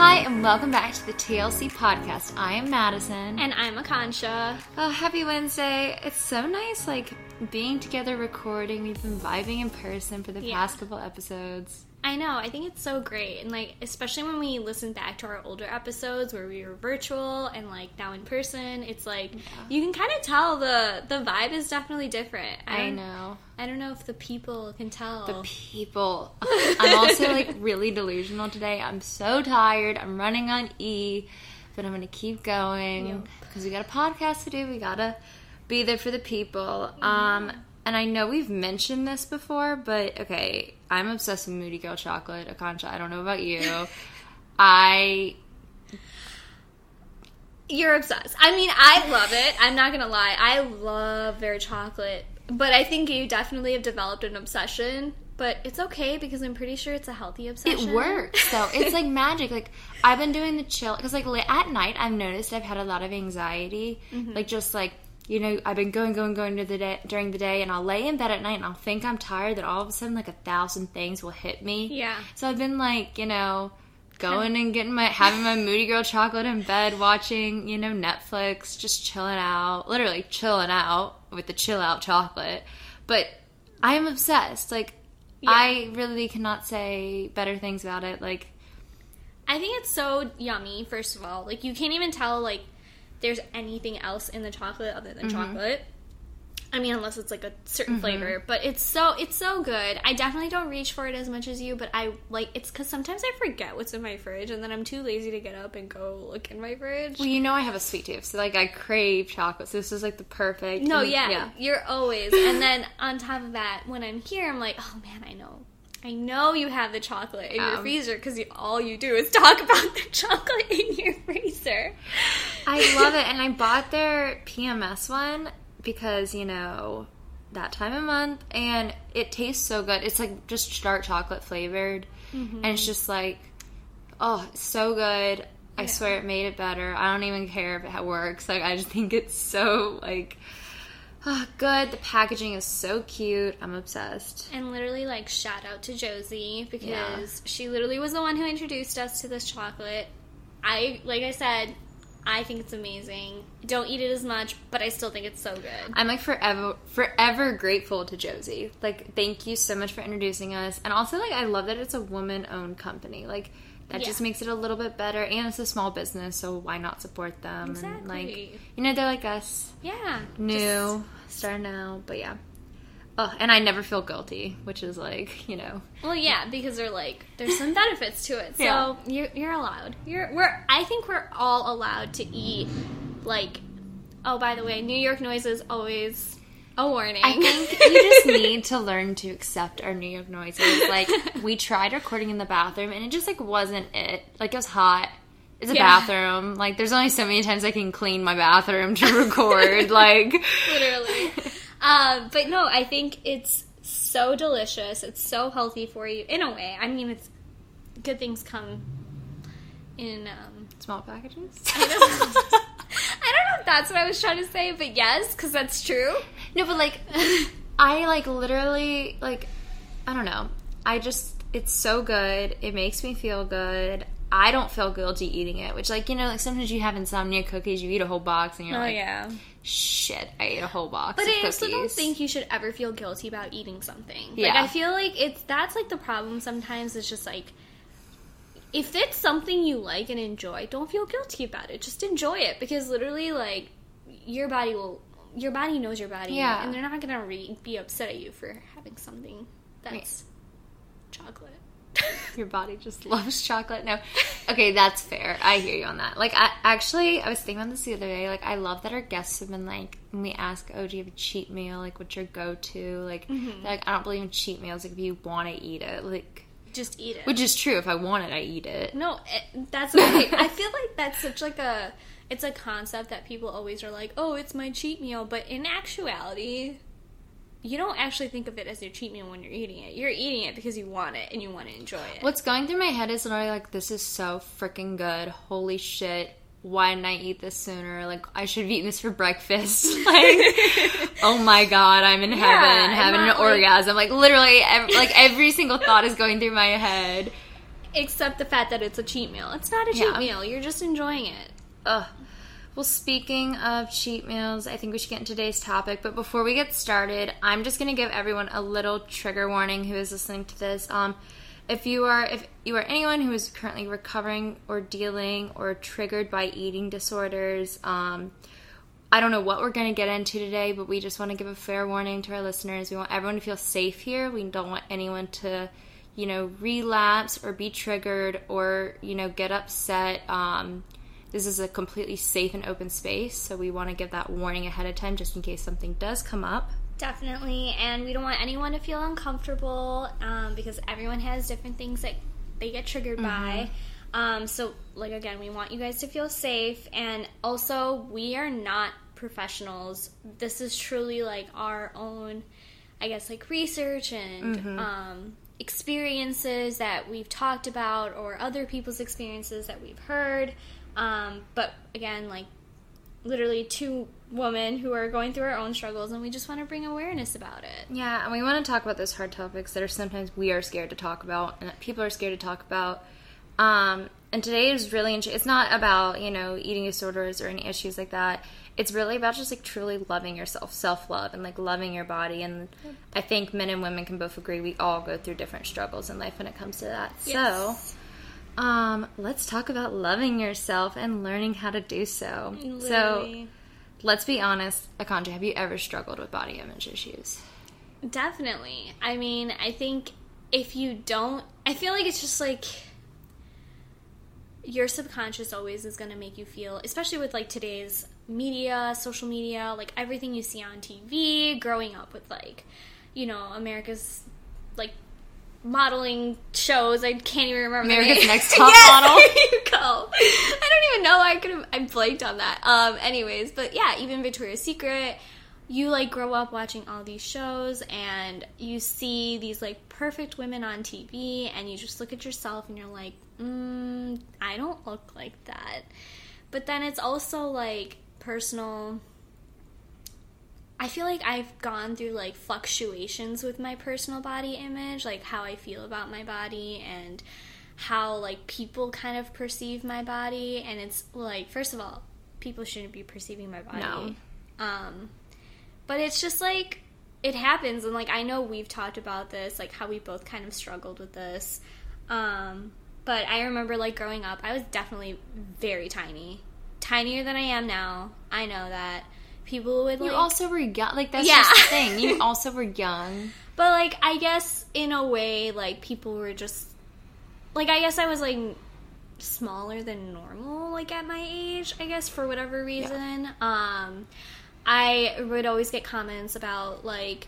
Hi, and welcome back to the TLC podcast. I am Madison. And I'm Akansha. Oh, happy Wednesday. It's so nice, like, being together recording. We've been vibing in person for the Yeah. past couple episodes. I know, I think it's so great. And like, especially when we listen back to our older episodes where we were virtual and like now in person, it's like you can kind of tell the the vibe is definitely different. I don't- know. I don't know if the people can tell. The people. I'm also, like, really delusional today. I'm so tired. I'm running on E, but I'm going to keep going Yep. because we got a podcast to do. We got to be there for the people. Um, and I know we've mentioned this before, but okay, I'm obsessed with Moody Girl chocolate. Akansha, I don't know about you. I You're obsessed. I mean, I love it. I'm not gonna lie. I love their chocolate, but I think you definitely have developed an obsession. But it's okay because I'm pretty sure it's a healthy obsession. It works though. It's like magic. Like I've been doing the chill because like at night I've noticed I've had a lot of anxiety. Mm-hmm. Like just like you know I've been going going going to the day during the day and I'll lay in bed at night and I'll think I'm tired. Then all of a sudden like a thousand things will hit me. Yeah. So I've been like you know going and getting my having my moody girl chocolate in bed watching you know Netflix just chilling out literally chilling out with the chill out chocolate. But I am obsessed. Like I really cannot say better things about it. Like, I think it's so yummy. First of all, like you can't even tell like there's anything else in the chocolate other than mm-hmm. chocolate. I mean, unless it's like a certain mm-hmm. flavor, but it's so it's so good. I definitely don't reach for it as much as you, but I like it's because sometimes I forget what's in my fridge, and then I'm too lazy to get up and go look in my fridge. well, you know, I have a sweet tooth, so like I crave chocolate. So this is like the perfect. no, and- yeah, you're always. And then on top of that, when I'm here, I'm like, oh man, I know. I know you have the chocolate in your Um, freezer because you, all you do is talk about the chocolate in your freezer. I love it, and I bought their PMS one because you know that time of month, and it tastes so good. It's like just dark chocolate flavored, and it's just like, oh, so good. I swear it made it better. I don't even care if it works. Like I just think it's so like. Oh, good. The packaging is so cute. I'm obsessed. And literally, like, shout out to Josie because Yeah. she literally was the one who introduced us to this chocolate. I, like I said, I think it's amazing. Don't eat it as much, but I still think it's so good. I'm like forever, forever grateful to Josie. Like, thank you so much for introducing us. And also, like, I love that it's a woman-owned company. Like, that Yeah. just makes it a little bit better. And it's a small business, so why not support them? And like, you know, they're like us, Yeah. new, starting out. But yeah. Oh, and I never feel guilty, which is like, you know, well, yeah, because they're like, there's some benefits to it. So Yeah. you're, you're allowed. You're, we're, I think we're all allowed to eat, like, oh, by the way, New York noise is always a warning. I think you just need to learn to accept our New York noises. Like we tried recording in the bathroom and it just like wasn't it. Like it was hot. It's a Yeah. bathroom. Like there's only so many times I can clean my bathroom to record. like literally. Uh, but no, I think it's so delicious. It's so healthy for you in a way. I mean, it's good things come in. Um, small packages. I don't, know if that's what I was trying to say, but yes, because that's true. no, but like I like literally like I don't know. I just it's so good. It makes me feel good. I don't feel guilty eating it, which like you know, like sometimes you have insomnia cookies, you eat a whole box and you're oh, like, Oh, yeah. shit, I ate a whole box. But I also don't think you should ever feel guilty about eating something. Like Yeah. I feel like it's that's like the problem sometimes. It's just like if it's something you like and enjoy, don't feel guilty about it. Just enjoy it because literally, like your body will, your body knows your body, Yeah. and they're not gonna re- be upset at you for having something that's chocolate. Your body just loves chocolate. No, okay, that's fair. I hear you on that. Like, I actually, I was thinking about this the other day. Like, I love that our guests have been like, when we ask, "Oh, do you have a cheat meal? Like, what's your go-to?" Like, mm-hmm. they're like, I don't believe in cheat meals. Like, if you want to eat it, like, Just eat it. which is true. If I want it, I eat it. No, it, that's okay. I feel like that's such like a it's a concept that people always are like, "Oh, it's my cheat meal," but in actuality, you don't actually think of it as your cheat meal when you're eating it. You're eating it because you want it and you want to enjoy it. What's going through my head is literally like, this is so freaking good. Holy shit. Why didn't I eat this sooner? Like, I should have eaten this for breakfast. like, oh my god, I'm in heaven, and having an like- orgasm. Like, literally, ev- like every single thought is going through my head. Except the fact that it's a cheat meal. It's not a cheat Yeah. meal. You're just enjoying it. Ugh. Well, speaking of cheat meals, I think we should get into today's topic. But before we get started, I'm just going to give everyone a little trigger warning who is listening to this. Um, if you are if you are anyone who is currently recovering or dealing or triggered by eating disorders, um, I don't know what we're going to get into today, but we just want to give a fair warning to our listeners. We want everyone to feel safe here. We don't want anyone to, you know, relapse or be triggered or, you know, get upset. Um, this is a completely safe and open space, so we want to give that warning ahead of time just in case something does come up. Definitely, and we don't want anyone to feel uncomfortable um, because everyone has different things that they get triggered by. Um, so, like again, we want you guys to feel safe, and also we are not professionals. This is truly like our own, I guess, like research and um, experiences that we've talked about, or other people's experiences that we've heard. Um, but again, like literally two women who are going through our own struggles and we just want to bring awareness about it. Yeah, and we want to talk about those hard topics that are sometimes we are scared to talk about and that people are scared to talk about. Um, and today is really it's not about, you know, eating disorders or any issues like that. It's really about just like truly loving yourself, self love, and like loving your body. And I think men and women can both agree we all go through different struggles in life when it comes to that. Yes. So, um, let's talk about loving yourself and learning how to do so. So, Literally. Let's be honest, Akansha, have you ever struggled with body image issues? Definitely. I mean, I think if you don't, I feel like it's just like your subconscious always is going to make you feel, especially with like today's media, social media, like everything you see on TV, growing up with like, you know, America's like modeling shows. I can't even remember. America's. Next Top Yes, Model. There you go. I don't even know. I could have. I blanked on that. Um. Anyways, but yeah, even Victoria's Secret. You like grow up watching all these shows and you see these like perfect women on TV and you just look at yourself and you're like, mm, I don't look like that. But then it's also like personal I feel like I've gone through like fluctuations with my personal body image, like how I feel about my body and how like people kind of perceive my body and it's like first of all, people shouldn't be perceiving my body. No. Um but it's just like it happens and like I know we've talked about this, like how we both kind of struggled with this. Um but I remember like growing up, I was definitely very tiny. Tinier than I am now. I know that. People would like You also were young. Like that's Yeah. just the thing. You also were young. But like I guess in a way like people were just like I guess I was like smaller than normal like at my age, I guess for whatever reason. Um I would always get comments about like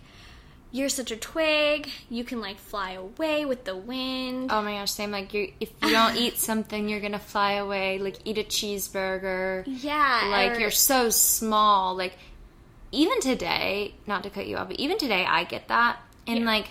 you're such a twig, you can like fly away with the wind. Oh my gosh, same. Like you, if you don't eat something, you're gonna fly away. Like eat a cheeseburger. yeah, Like or- you're so small. Like even today, not to cut you off, but even today, I get that. And Yeah. like,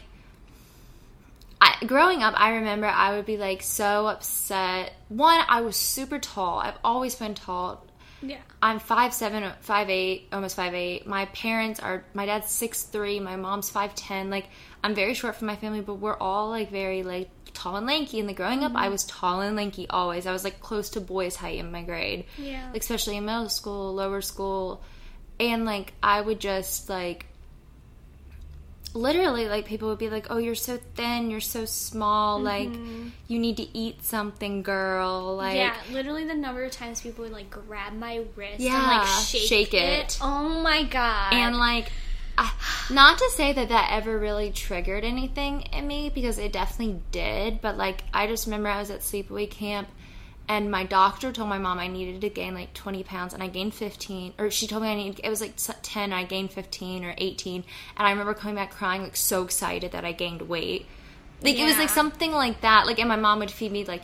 I, growing up, I remember I would be like so upset. One, I was super tall. I've always been tall. Yeah. I'm five seven, five eight, almost five eight. My parents are my dad's six three, my mom's five ten. Like I'm very short for my family, but we're all like very like tall and lanky. And like growing up, I mm-hmm. was tall and lanky always. I was like close to boys' height in my grade, Yeah. like, especially in middle school, lower school, and like I would just like literally like people would be like oh you're so thin you're so small mm-hmm. like you need to eat something girl like yeah, literally the number of times people would like grab my wrist and Yeah, like shake, shake it. it. Oh my god. And like, I, not to say that that ever really triggered anything in me because it definitely did. But like, I just remember I was at sleepaway camp, and my doctor told my mom I needed to gain like 20 pounds, and I gained 15. Or she told me I needed. It was like 10, and I gained 15 or 18. And I remember coming back crying, like so excited that I gained weight. Like it was like something like that. Like, and my mom would feed me like.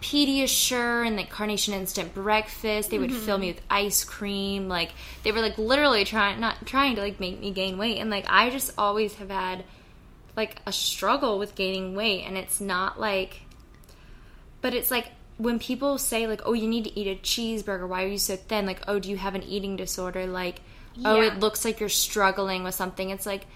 Pediasure and like Carnation Instant Breakfast. They would fill me mm-hmm. with ice cream. Like they were like literally trying not trying to like make me gain weight. And like I just always have had like a struggle with gaining weight and it's not like but it's like when people say like oh you need to eat a cheeseburger why are you so thin like oh do you have an eating disorder like oh it looks like you're struggling with something it's like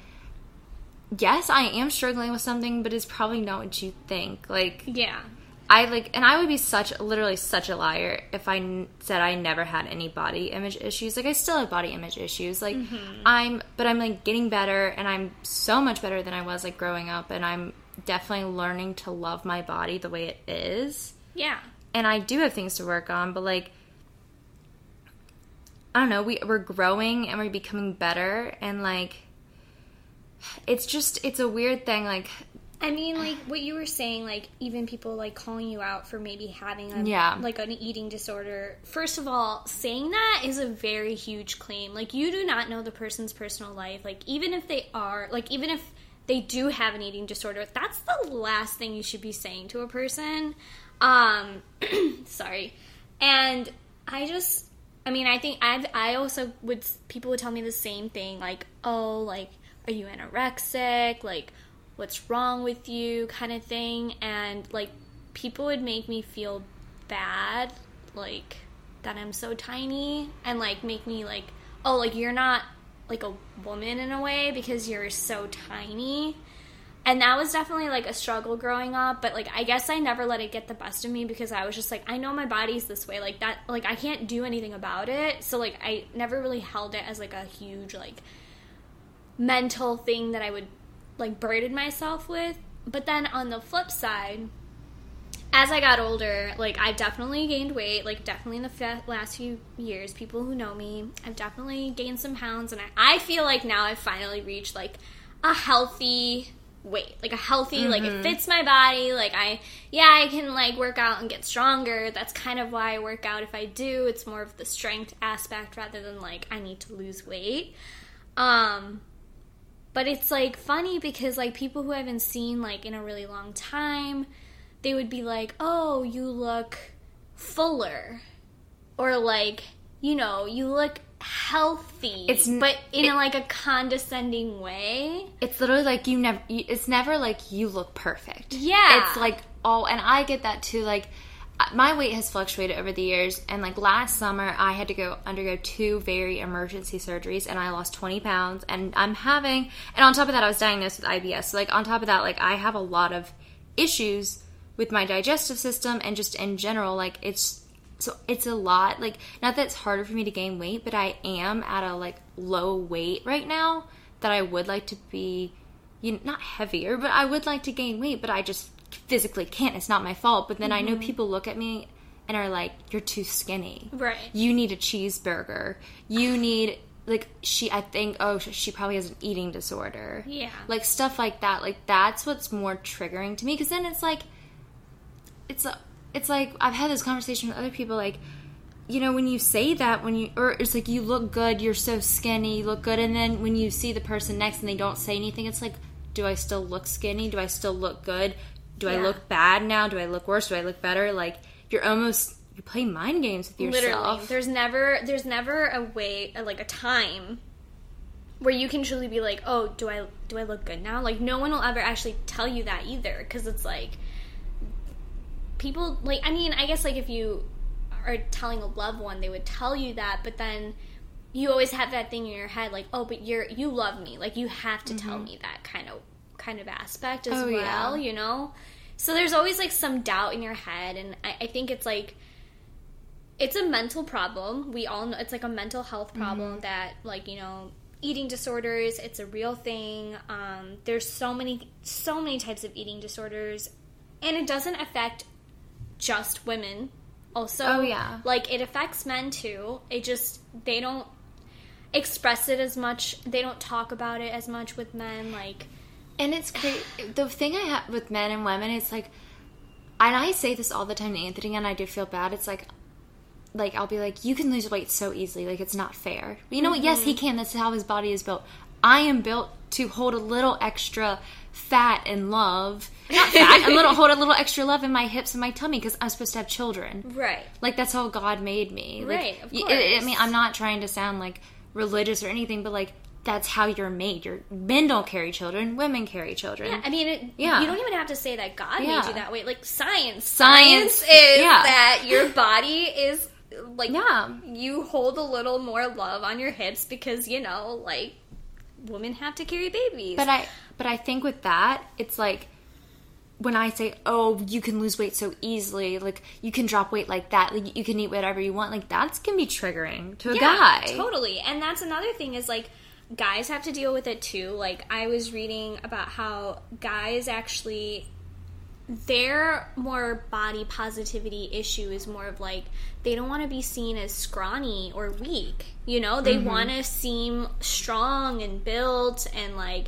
yes i am struggling with something but it's probably not what you think like yeah. I like, and I would be such, literally such a liar if I n- said I never had any body image issues. Like, I still have body image issues. Like, mm-hmm. I'm, but I'm like getting better, and I'm so much better than I was like growing up, and I'm definitely learning to love my body the way it is. Yeah. And I do have things to work on, but like, I don't know, we, we're growing and we're becoming better, and like, it's just, it's a weird thing. Like, I mean, like what you were saying, like even people like calling you out for maybe having a Yeah. like an eating disorder. First of all, saying that is a very huge claim. Like you do not know the person's personal life. Like even if they are, like even if they do have an eating disorder, that's the last thing you should be saying to a person. Um, sorry, and I just, I mean, I think I've, I also would people would tell me the same thing, like, oh, like, are you anorexic? Like what's wrong with you? kind of thing. And like people would make me feel bad like that I'm so tiny and like make me like oh like you're not like a woman in a way because you're so tiny and that was definitely like a struggle growing up but like I guess I never let it get the best of me because I was just like I know my body's this way like that like I can't do anything about it so like I never really held it as like a huge like mental thing that I would like burden myself with. But then on the flip side, as I got older, like I've definitely gained weight, like definitely in the fe- last few years, people who know me, I've definitely gained some pounds and I, I feel like now I've finally reached like a healthy weight, like a healthy, like it fits my body, like I yeah, I can like work out and get stronger. That's kind of why I work out if I do. It's more of the strength aspect rather than like I need to lose weight. Um but it's like funny because like people who I haven't seen like in a really long time, they would be like, "Oh, you look fuller," or like, you know, you look healthy. It's but in it- a, like a condescending way. it's literally like you never, it's never like you look perfect. Yeah. It's like, oh, and I get that too. Like, uh, my weight has fluctuated over the years, and like last summer, I had to go undergo two very emergency surgeries, and I lost 20 pounds. And I'm having, and on top of that, I was diagnosed with IBS. So, like, on top of that, like, I have a lot of issues with my digestive system and just in general. Like, it's, so it's a lot. Like, not that it's harder for me to gain weight, but I am at a like low weight right now that I would like to be, you know, not heavier, but I would like to gain weight, but I just physically can't. It's not my fault. But then I know mm-hmm. people look at me and are like, "You're too skinny. Right. You need a cheeseburger. You need." Like she, I think. Oh, she probably has an eating disorder. Yeah. like stuff like that. Like that's what's more triggering to me because then it's like, it's a, it's like I've had this conversation with other people. Like, you know, when you say that, when you, or it's like you look good, you're so skinny, you look good, and then when you see the person next and they don't say anything, it's like, do I still look skinny? Do I still look good? Do I look bad now? Do I look worse? Do I look better? Like, you're almost you play mind games with yourself Literally, there's never there's never a way uh, like a time where you can truly be like, "Oh, do I do I look good now?" Like no one will ever actually tell you that either because it's like people like I mean, I guess like if you are telling a loved one, they would tell you that, but then you always have that thing in your head like, "Oh, but you're you love me. Like you have to tell me that kind of kind of aspect as Mm-hmm. Oh, yeah. well, you know?" So there's always like some doubt in your head and I, I think it's like it's a mental problem. We all know it's like a mental health problem that, like, you know, eating disorders, it's a real thing. Um, there's so many, so many types of eating disorders, and it doesn't affect just women. Also, Oh, yeah. like it affects men too. It just they don't express it as much. They don't talk about it as much with men. Like, And it's crazy. The thing I have with men and women, it's like, and I say this all the time to Anthony, and I do feel bad. It's like, like I'll be like, you can lose weight so easily, like it's not fair. You know what? Yes, he mm-hmm. can. That's how his body is built. I am built to hold a little extra fat and love, not fat, a little hold a little extra love in my hips and my tummy because I'm supposed to have children. right? Like that's how God made me. Like, Right, of y- I- I course. mean, I'm not trying to sound like religious or anything, but like that's how you're made. You're men don't carry children, women carry children. Yeah, I mean, it, Yeah. you don't even have to say that God Yeah. made you that way. Like science, Science, science is yeah. that your body is like Yeah. you hold a little more love on your hips because you know, like women have to carry babies. But I but I think with that, it's like when I say, "Oh, you can lose weight so easily," like you can drop weight like that, like you can eat whatever you want, like that's can be triggering to a guy. Totally. And that's another thing is like guys have to deal with it too. Like I was reading about how guys actually their more body positivity issue is more of like they don't want to be seen as scrawny or weak. You know, they mm-hmm. want to seem strong and built and like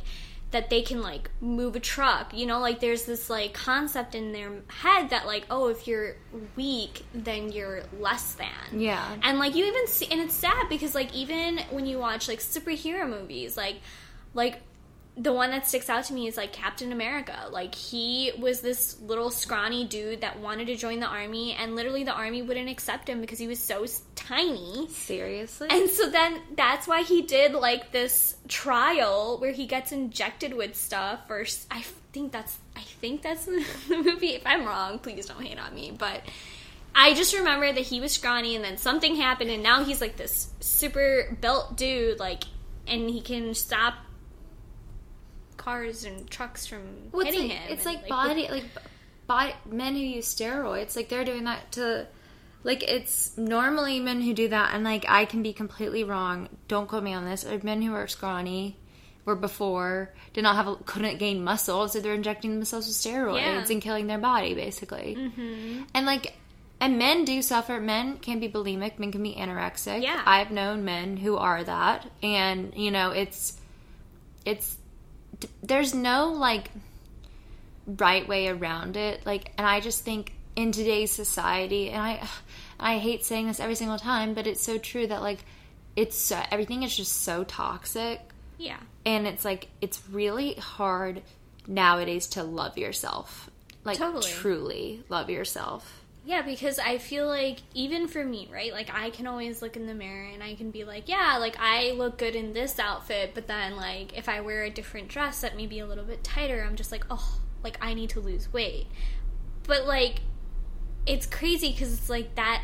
that they can like move a truck. You know, like there's this like concept in their head that like oh if you're weak then you're less than. Yeah. And like you even see and it's sad because like even when you watch like superhero movies like like the one that sticks out to me is like Captain America. Like he was this little scrawny dude that wanted to join the army and literally the army wouldn't accept him because he was so tiny. Seriously? And so then that's why he did like this trial where he gets injected with stuff or I think that's I think that's the movie. If I'm wrong, please don't hate on me, but I just remember that he was scrawny and then something happened and now he's like this super built dude like and he can stop cars and trucks from Well, it's hitting like, him. it's and, like body, like body, men who use steroids, like they're doing that to, like it's normally men who do that, and like I can be completely wrong. Don't quote me on this. Or men who are scrawny, were before did not have, a, couldn't gain muscle, so they're injecting themselves with steroids Yeah. and killing their body basically. Mm-hmm. And like, and men do suffer. Men can be bulimic. Men can be anorexic. Yeah. I've known men who are that, and you know, it's, it's there's no like right way around it like and i just think in today's society and i i hate saying this every single time but it's so true that like it's so, everything is just so toxic yeah. and it's like it's really hard nowadays to love yourself like Totally. truly love yourself Yeah, because I feel like even for me, right? Like I can always look in the mirror and I can be like, yeah, like I look good in this outfit, but then like if I wear a different dress that may be a little bit tighter, I'm just like, oh, like I need to lose weight. But like it's crazy cuz it's like that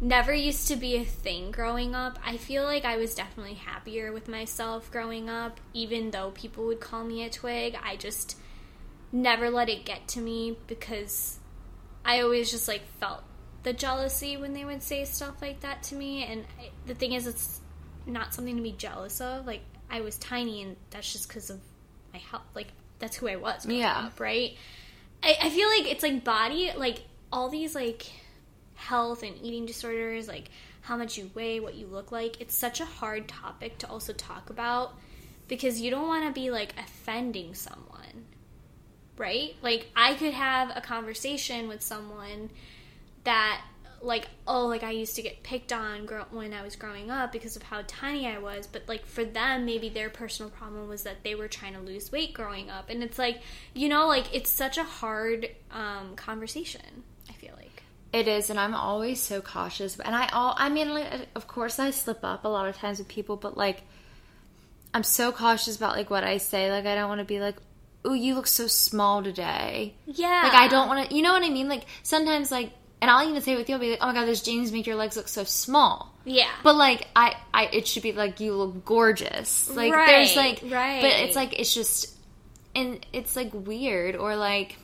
never used to be a thing growing up. I feel like I was definitely happier with myself growing up, even though people would call me a twig. I just never let it get to me because I always just like felt the jealousy when they would say stuff like that to me. And I, the thing is, it's not something to be jealous of. Like I was tiny, and that's just because of my health. Like that's who I was. growing Yeah. up, right. I, I feel like it's like body, like all these like health and eating disorders, like how much you weigh, what you look like. It's such a hard topic to also talk about because you don't want to be like offending someone right? Like I could have a conversation with someone that like oh like I used to get picked on when I was growing up because of how tiny I was, but like for them maybe their personal problem was that they were trying to lose weight growing up, and it's like you know like it's such a hard um, conversation. I feel like It is, and I'm always so cautious. And I all, I mean, like, of course, I slip up a lot of times with people, but like, I'm so cautious about like what I say. Like, I don't want to be like, "Oh, you look so small today." yeah, Like, I don't want to, you know what I mean? Like, sometimes, like, and I'll even say it with you, I'll be like, "Oh my god, those jeans make your legs look so small." yeah, But like, I, I, it should be like you look gorgeous. Like, there's like, right. But it's like it's just, and it's like weird or like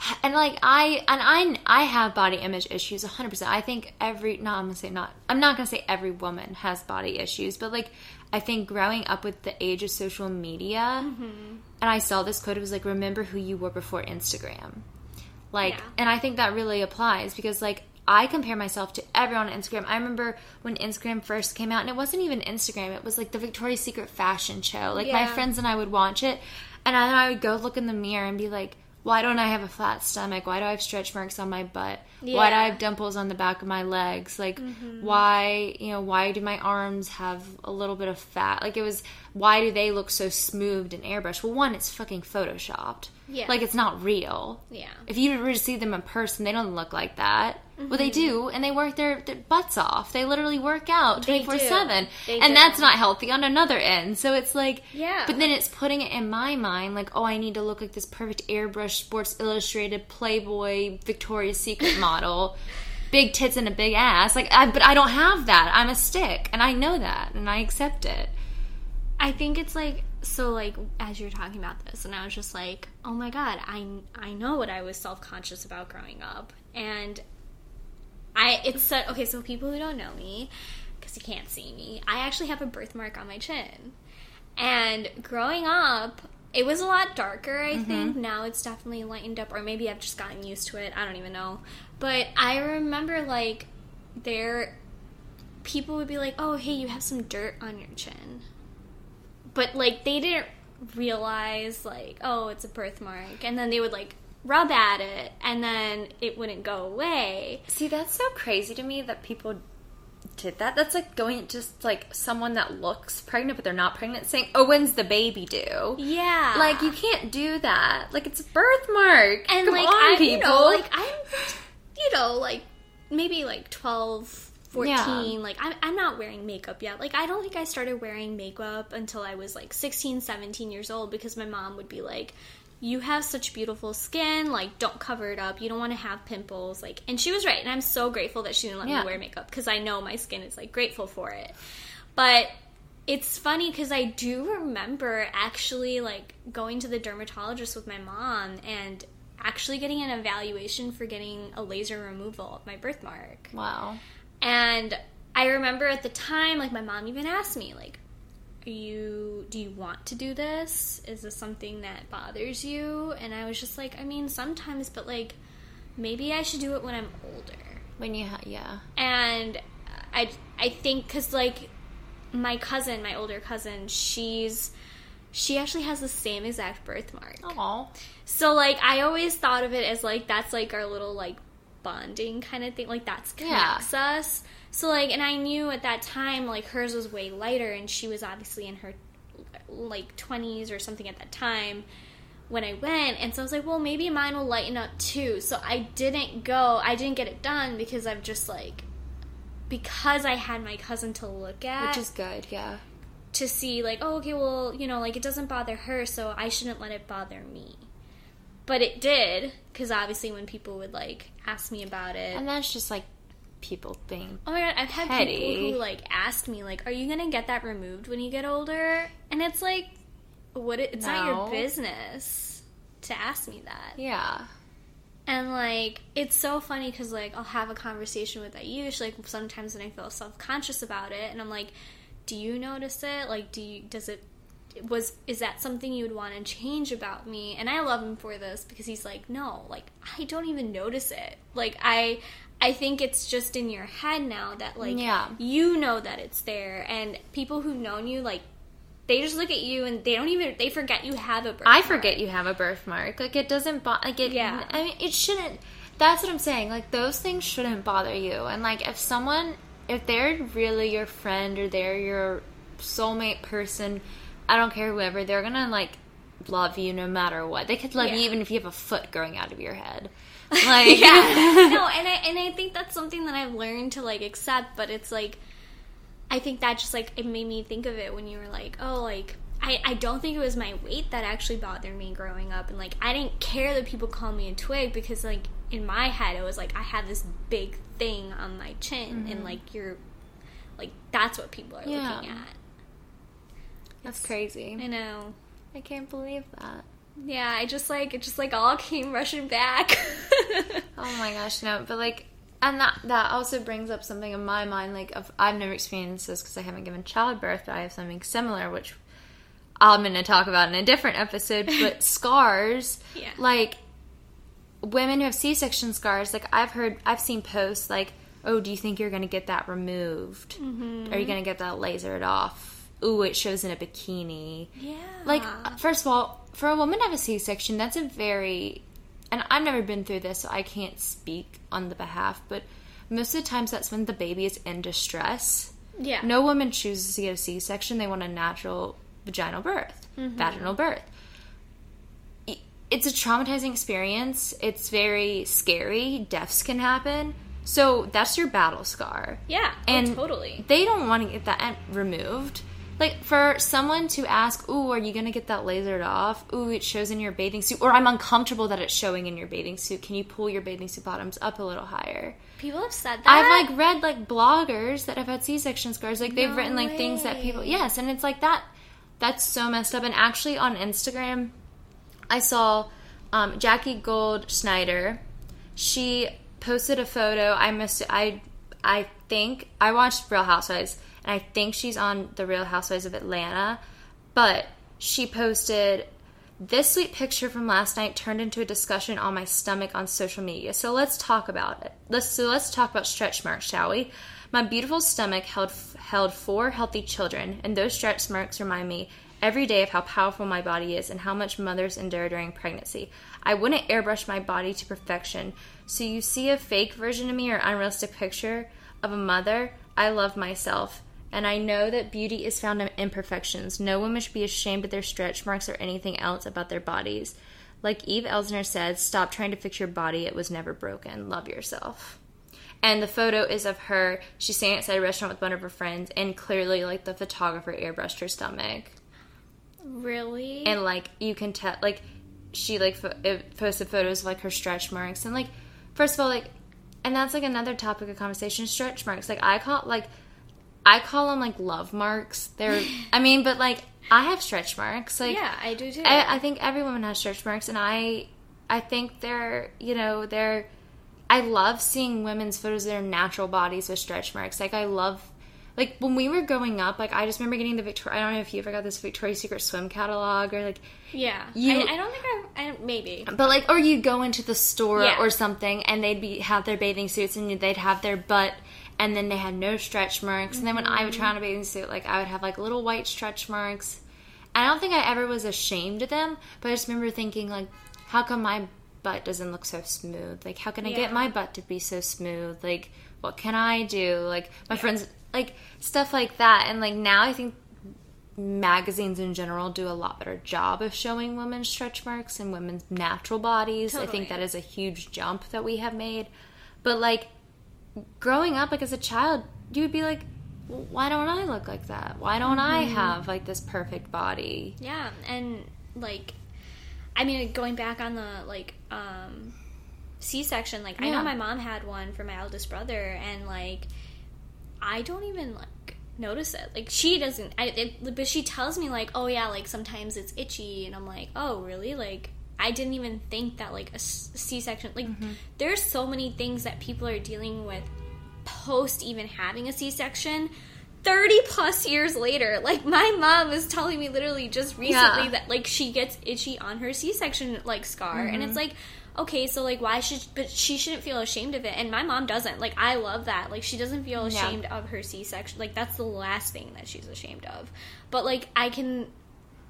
and like I and I I have body image issues 100%. I think every no I'm going to say not I'm not going to say every woman has body issues, but like I think growing up with the age of social media mm-hmm. and I saw this quote it was like remember who you were before Instagram. Like Yeah. and I think that really applies because like I compare myself to everyone on Instagram. I remember when Instagram first came out, and it wasn't even Instagram. It was like the Victoria's Secret fashion show. Like my friends and I would watch it, and then I would go look in the mirror and be like, "Why don't I have a flat stomach? Why do I have stretch marks on my butt? Why do I have dimples on the back of my legs? Like, mm-hmm. why you know why do my arms have a little bit of fat? Like it was why do they look so smoothed and airbrushed? Well, one, it's fucking photoshopped. Yeah. like it's not real. yeah, If you were to see them in person, they don't look like that. Well, they mm-hmm. do, and they work their, their butts off. They literally work out twenty four seven, and do. that's not healthy on another end. So it's like, Yeah. But then it's putting it in my mind, like, oh, I need to look like this perfect airbrush Sports Illustrated Playboy Victoria's Secret model, big tits and a big ass. Like, I, but I don't have that. I'm a stick, and I know that, and I accept it. I think it's like so like as you're talking about this and i was just like oh my god i i know what i was self-conscious about growing up and i it's so, okay so people who don't know me because you can't see me i actually have a birthmark on my chin. And growing up it was a lot darker i mm-hmm. think. Now it's definitely lightened up or maybe i've just gotten used to it i don't even know. But i remember like there people would be like oh hey you have some dirt on your chin. But like they didn't realize like oh it's a birthmark. And then they would like rub at it and then it wouldn't go away See, that's so crazy to me that people did that. That's like going just like someone that looks pregnant but they're not pregnant saying, "Oh, when's the baby due?" yeah Like you can't do that. Like it's a birthmark. and Come like on, I, people. you know like i'm you know like maybe like 12 14 Yeah. like I'm, I'm not wearing makeup yet like i don't think i started wearing makeup until i was like 16 17 years old because my mom would be like you have such beautiful skin like don't cover it up you don't want to have pimples like and she was right and i'm so grateful that she didn't let Yeah. me wear makeup because i know my skin is like grateful for it but it's funny because I do remember actually like going to the dermatologist with my mom and actually getting an evaluation for getting a laser removal of my birthmark. wow. And I remember at the time, like my mom even asked me, like, "Are you? Do you want to do this? Is this something that bothers you?" And I was just like, "I mean, sometimes, but like, maybe I should do it when I'm older." When you ha- yeah. and I I think because like my cousin, my older cousin, she's she actually has the same exact birthmark. Oh. So like I always thought of it as like that's like our little like bonding kind of thing. Like that's Yeah. connects us. So like and I knew at that time like hers was way lighter and she was obviously in her like 20s or something at that time when I went and so I was like, well maybe mine will lighten up too. So I didn't go. I didn't get it done because I'm just like because I had my cousin to look at Which is good, yeah. to see like oh okay well you know like it doesn't bother her so i shouldn't let it bother me but it did because obviously when people would like ask me about it And that's just like people being oh my god i've had petty. people who like asked me like are you gonna get that removed when you get older and it's like what it, it's not your business to ask me that yeah. and like it's so funny because like I'll have a conversation with Ayush like sometimes when I feel self conscious about it, and I'm like, "Do you notice it? Like, do you does it was is that something you would want to change about me?" And I love him for this because he's like, "No, like I don't even notice it. Like I." I think it's just in your head now that like Yeah. you know that it's there and people who've known you like they just look at you and they don't even they forget you have a birthmark. I forget you have a birthmark. Like it doesn't bo- like it. Yeah. I mean, it shouldn't. That's what I'm saying. Like those things shouldn't bother you. And like if someone, if they're really your friend or they're your soulmate person, I don't care whoever, they're gonna like love you no matter what. They could love Yeah. you even if you have a foot growing out of your head. Like yeah. no, and I and I think that's something that I've learned to like accept, but it's like I think that just like it made me think of it when you were like, oh, like I, I don't think it was my weight that actually bothered me growing up and like I didn't care that people call me a twig because like in my head it was like I have this big thing on my chin and mm-hmm. like you're like that's what people are Yeah. looking at. that's crazy. I know. I can't believe that. Yeah, I just like it just like all came rushing back. Oh my gosh, no, but like, and that that also brings up something in my mind. Like, of I've never experienced this because I haven't given childbirth, but I have something similar, which I'm going to talk about in a different episode. But scars, Yeah. like women who have C-section scars, like I've heard, I've seen posts like, "Oh, do you think you're going to get that removed? Are you mm-hmm. going to get that lasered off? Ooh, it shows in a bikini." yeah. Like, uh, first of all, for a woman to have a C section, that's a very. And I've never been through this, so I can't speak on the behalf, but most of the times that's when the baby is in distress. yeah. No woman chooses to get a C section, they want a natural vaginal birth, mm-hmm. vaginal birth. It's a traumatizing experience, it's very scary, deaths can happen. So that's your battle scar Yeah. Oh, and oh, totally. they don't want to get that removed. Like for someone to ask, "Ooh, are you gonna get that lasered off? Ooh, it shows in your bathing suit," or "I'm uncomfortable that it's showing in your bathing suit. Can you pull your bathing suit bottoms up a little higher?" People have said that. I've like read like bloggers that have had C-section scars, like they've No written like things that people, yes, and it's like that. That's so messed up. And actually, on Instagram, I saw um, Jackie Goldschneider. She posted a photo. I missed. I I think I watched Real Housewives, and I think she's on the Real Housewives of Atlanta. But she posted this sweet picture from last night turned into a discussion on my stomach on social media. So let's talk about it. Let's so let's talk about stretch marks, shall we? My beautiful stomach held held four healthy children, and those stretch marks remind me every day of how powerful my body is and how much mothers endure during pregnancy. I wouldn't airbrush my body to perfection. So you see a fake version of me or unrealistic picture of a mother, I love myself. And I know that beauty is found in imperfections. No woman should be ashamed of their stretch marks or anything else about their bodies. Like Eve Ensler said, stop trying to fix your body. It was never broken. Love yourself. And the photo is of her. She's standing outside a restaurant with one of her friends, and clearly, like, the photographer airbrushed her stomach. Really? And, like, you can tell, like, she, like, fo- it posted photos of, like, her stretch marks. And, like, first of all, like, and that's, like, another topic of conversation stretch marks. Like, I call, like, I call them like love marks. They're, I mean, but like I have stretch marks. Like, yeah, I do too. I, I think every woman has stretch marks, and I, I think they're, you know, they're. I love seeing women's photos of their natural bodies with stretch marks. Like I love, like when we were growing up. Like I just remember getting the Victoria. I don't know if you ever got this Victoria's Secret swim catalog or like. yeah, you- I, I don't think I've. I, maybe. But like, or you'd go into the store Yeah. or something, and they'd be have their bathing suits, and they'd have their butt, and then they had no stretch marks. And then when I would try mm-hmm. on a bathing suit, like I would have like little white stretch marks. I don't think I ever was ashamed of them, but I just remember thinking like, how come my butt doesn't look so smooth? Like, how can I Yeah. get my butt to be so smooth? Like, what can I do? Like, my friends, like stuff like that. And like now, I think magazines in general do a lot better job of showing women's stretch marks and women's natural bodies. I think that is a huge jump that we have made. But like growing up like as a child, you would be like "Well, why don't I look like that? Why don't I Mm-hmm. have like this perfect body? Yeah, and like, I mean, going back on the like um, C-section, like I know my mom had one for my eldest brother, and like, I don't even like notice it. Like she doesn't, I, it, but she tells me like, oh yeah, like sometimes it's itchy, and I'm like, oh really? Like I didn't even think that like a C section, like mm-hmm. there's so many things that people are dealing with post even having a C-section. 30 plus years later like my mom was telling me literally just recently Yeah. that like she gets itchy on her c-section like scar. And it's mm-hmm. like okay so like why should but she shouldn't feel ashamed of it. And my mom doesn't. Like i love that. Like she doesn't feel Yeah. ashamed of her c-section. Like that's the last thing that she's ashamed of. But like i can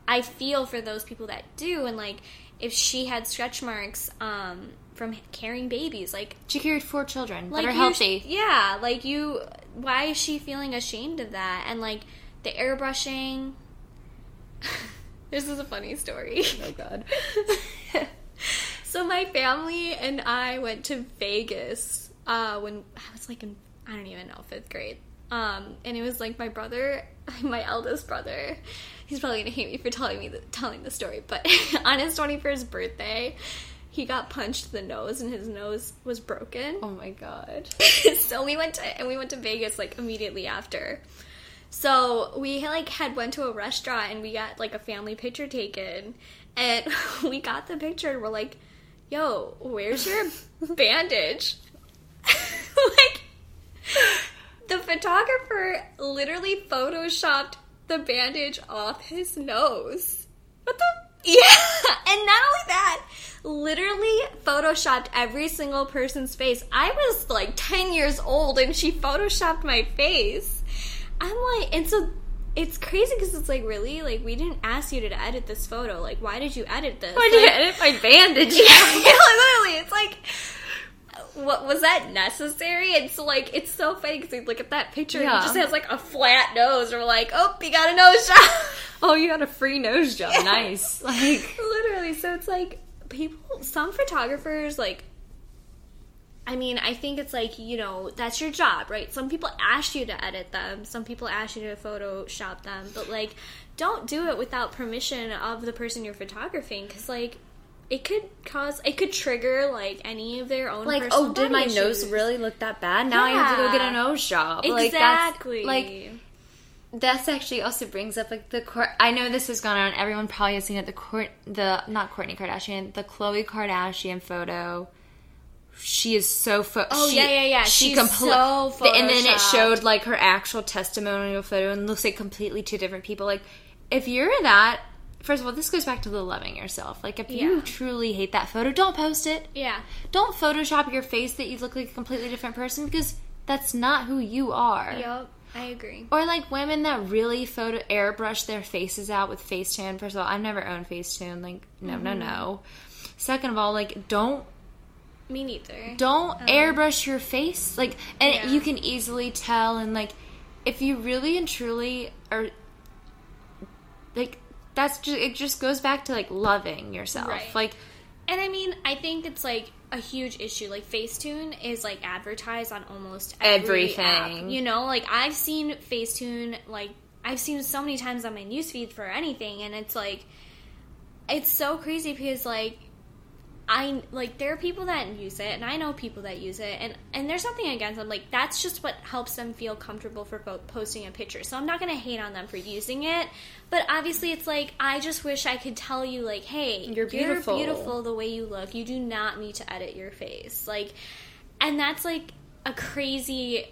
i feel for those people that do. And like if she had stretch marks um from carrying babies like She carried four children like that are healthy. yeah, like you. Why is she feeling ashamed of that? And like the airbrushing. this is a funny story. oh god. so my family and I went to Vegas uh, when I was like in I don't even know fifth grade. Um, and it was like my brother, my eldest brother. He's probably gonna hate me for telling me the, telling the story, but on his twenty first birthday, he got punched in the nose and his nose was broken. Oh my god. so we went to and we went to Vegas like immediately after. So we like had went to a restaurant and we got like a family picture taken, and we got the picture and we're like, "Yo, where's your bandage?" like the photographer literally photoshopped the bandage off his nose. What the? Yeah, and not only that, literally photoshopped every single person's face. I was like 10 years old and she photoshopped my face. I'm like, and so it's crazy because it's like, really? Like, we didn't ask you to edit this photo. Like, why did you edit this? Why'd you Like- edit my bandage? yeah, literally, it's like, what was that necessary? It's like, it's so funny because you look at that picture, and he just has like a flat nose. Or like, oh, he got a nose job. Oh, you got a free nose job. Nice. Like literally, so it's like people. Some photographers like. I mean, I think it's like, you know, that's your job, right? Some people ask you to edit them, some people ask you to Photoshop them, but like, don't do it without permission of the person you're photographing because, like, it could cause, it could trigger like any of their own like oh did my body nose really look that bad now i have to go get a nose job Exactly. like that's like that's actually also brings up like the court. I know this has gone on. Everyone probably has seen it. The court, the not Kourtney Kardashian, the Khloe Kardashian photo. She is so fo- Oh, she, yeah, yeah, yeah. She She's so and then it showed like her actual testimonial photo and looks like completely two different people. Like if you're that, first of all, this goes back to the loving yourself. Like if you Yeah. truly hate that photo, don't post it. Yeah. Don't Photoshop your face that you look like a completely different person because that's not who you are. Yep. I agree. Or like women that really photo airbrush their faces out with Facetune. First of all, I've never owned Facetune. Like, no, no, mm-hmm. no. Second of all, like don't Me neither. don't um, airbrush your face. Like, and Yeah. you can easily tell. And like, if you really and truly are, like, that's just it. Just goes back to like loving yourself. Right. Like, And I mean, I think it's like a huge issue. Like Facetune is like advertised on almost every Everything. app. You know, like I've seen Facetune like I've seen it so many times on my newsfeed for anything, and it's like it's so crazy because like I like there are people that use it, and I know people that use it, and and there's nothing against them. Like that's just what helps them feel comfortable for po- posting a picture. So I'm not gonna hate on them for using it, but obviously it's like I just wish I could tell you like, hey, You're beautiful. You're beautiful the way you look. You do not need to edit your face, like, and that's like a crazy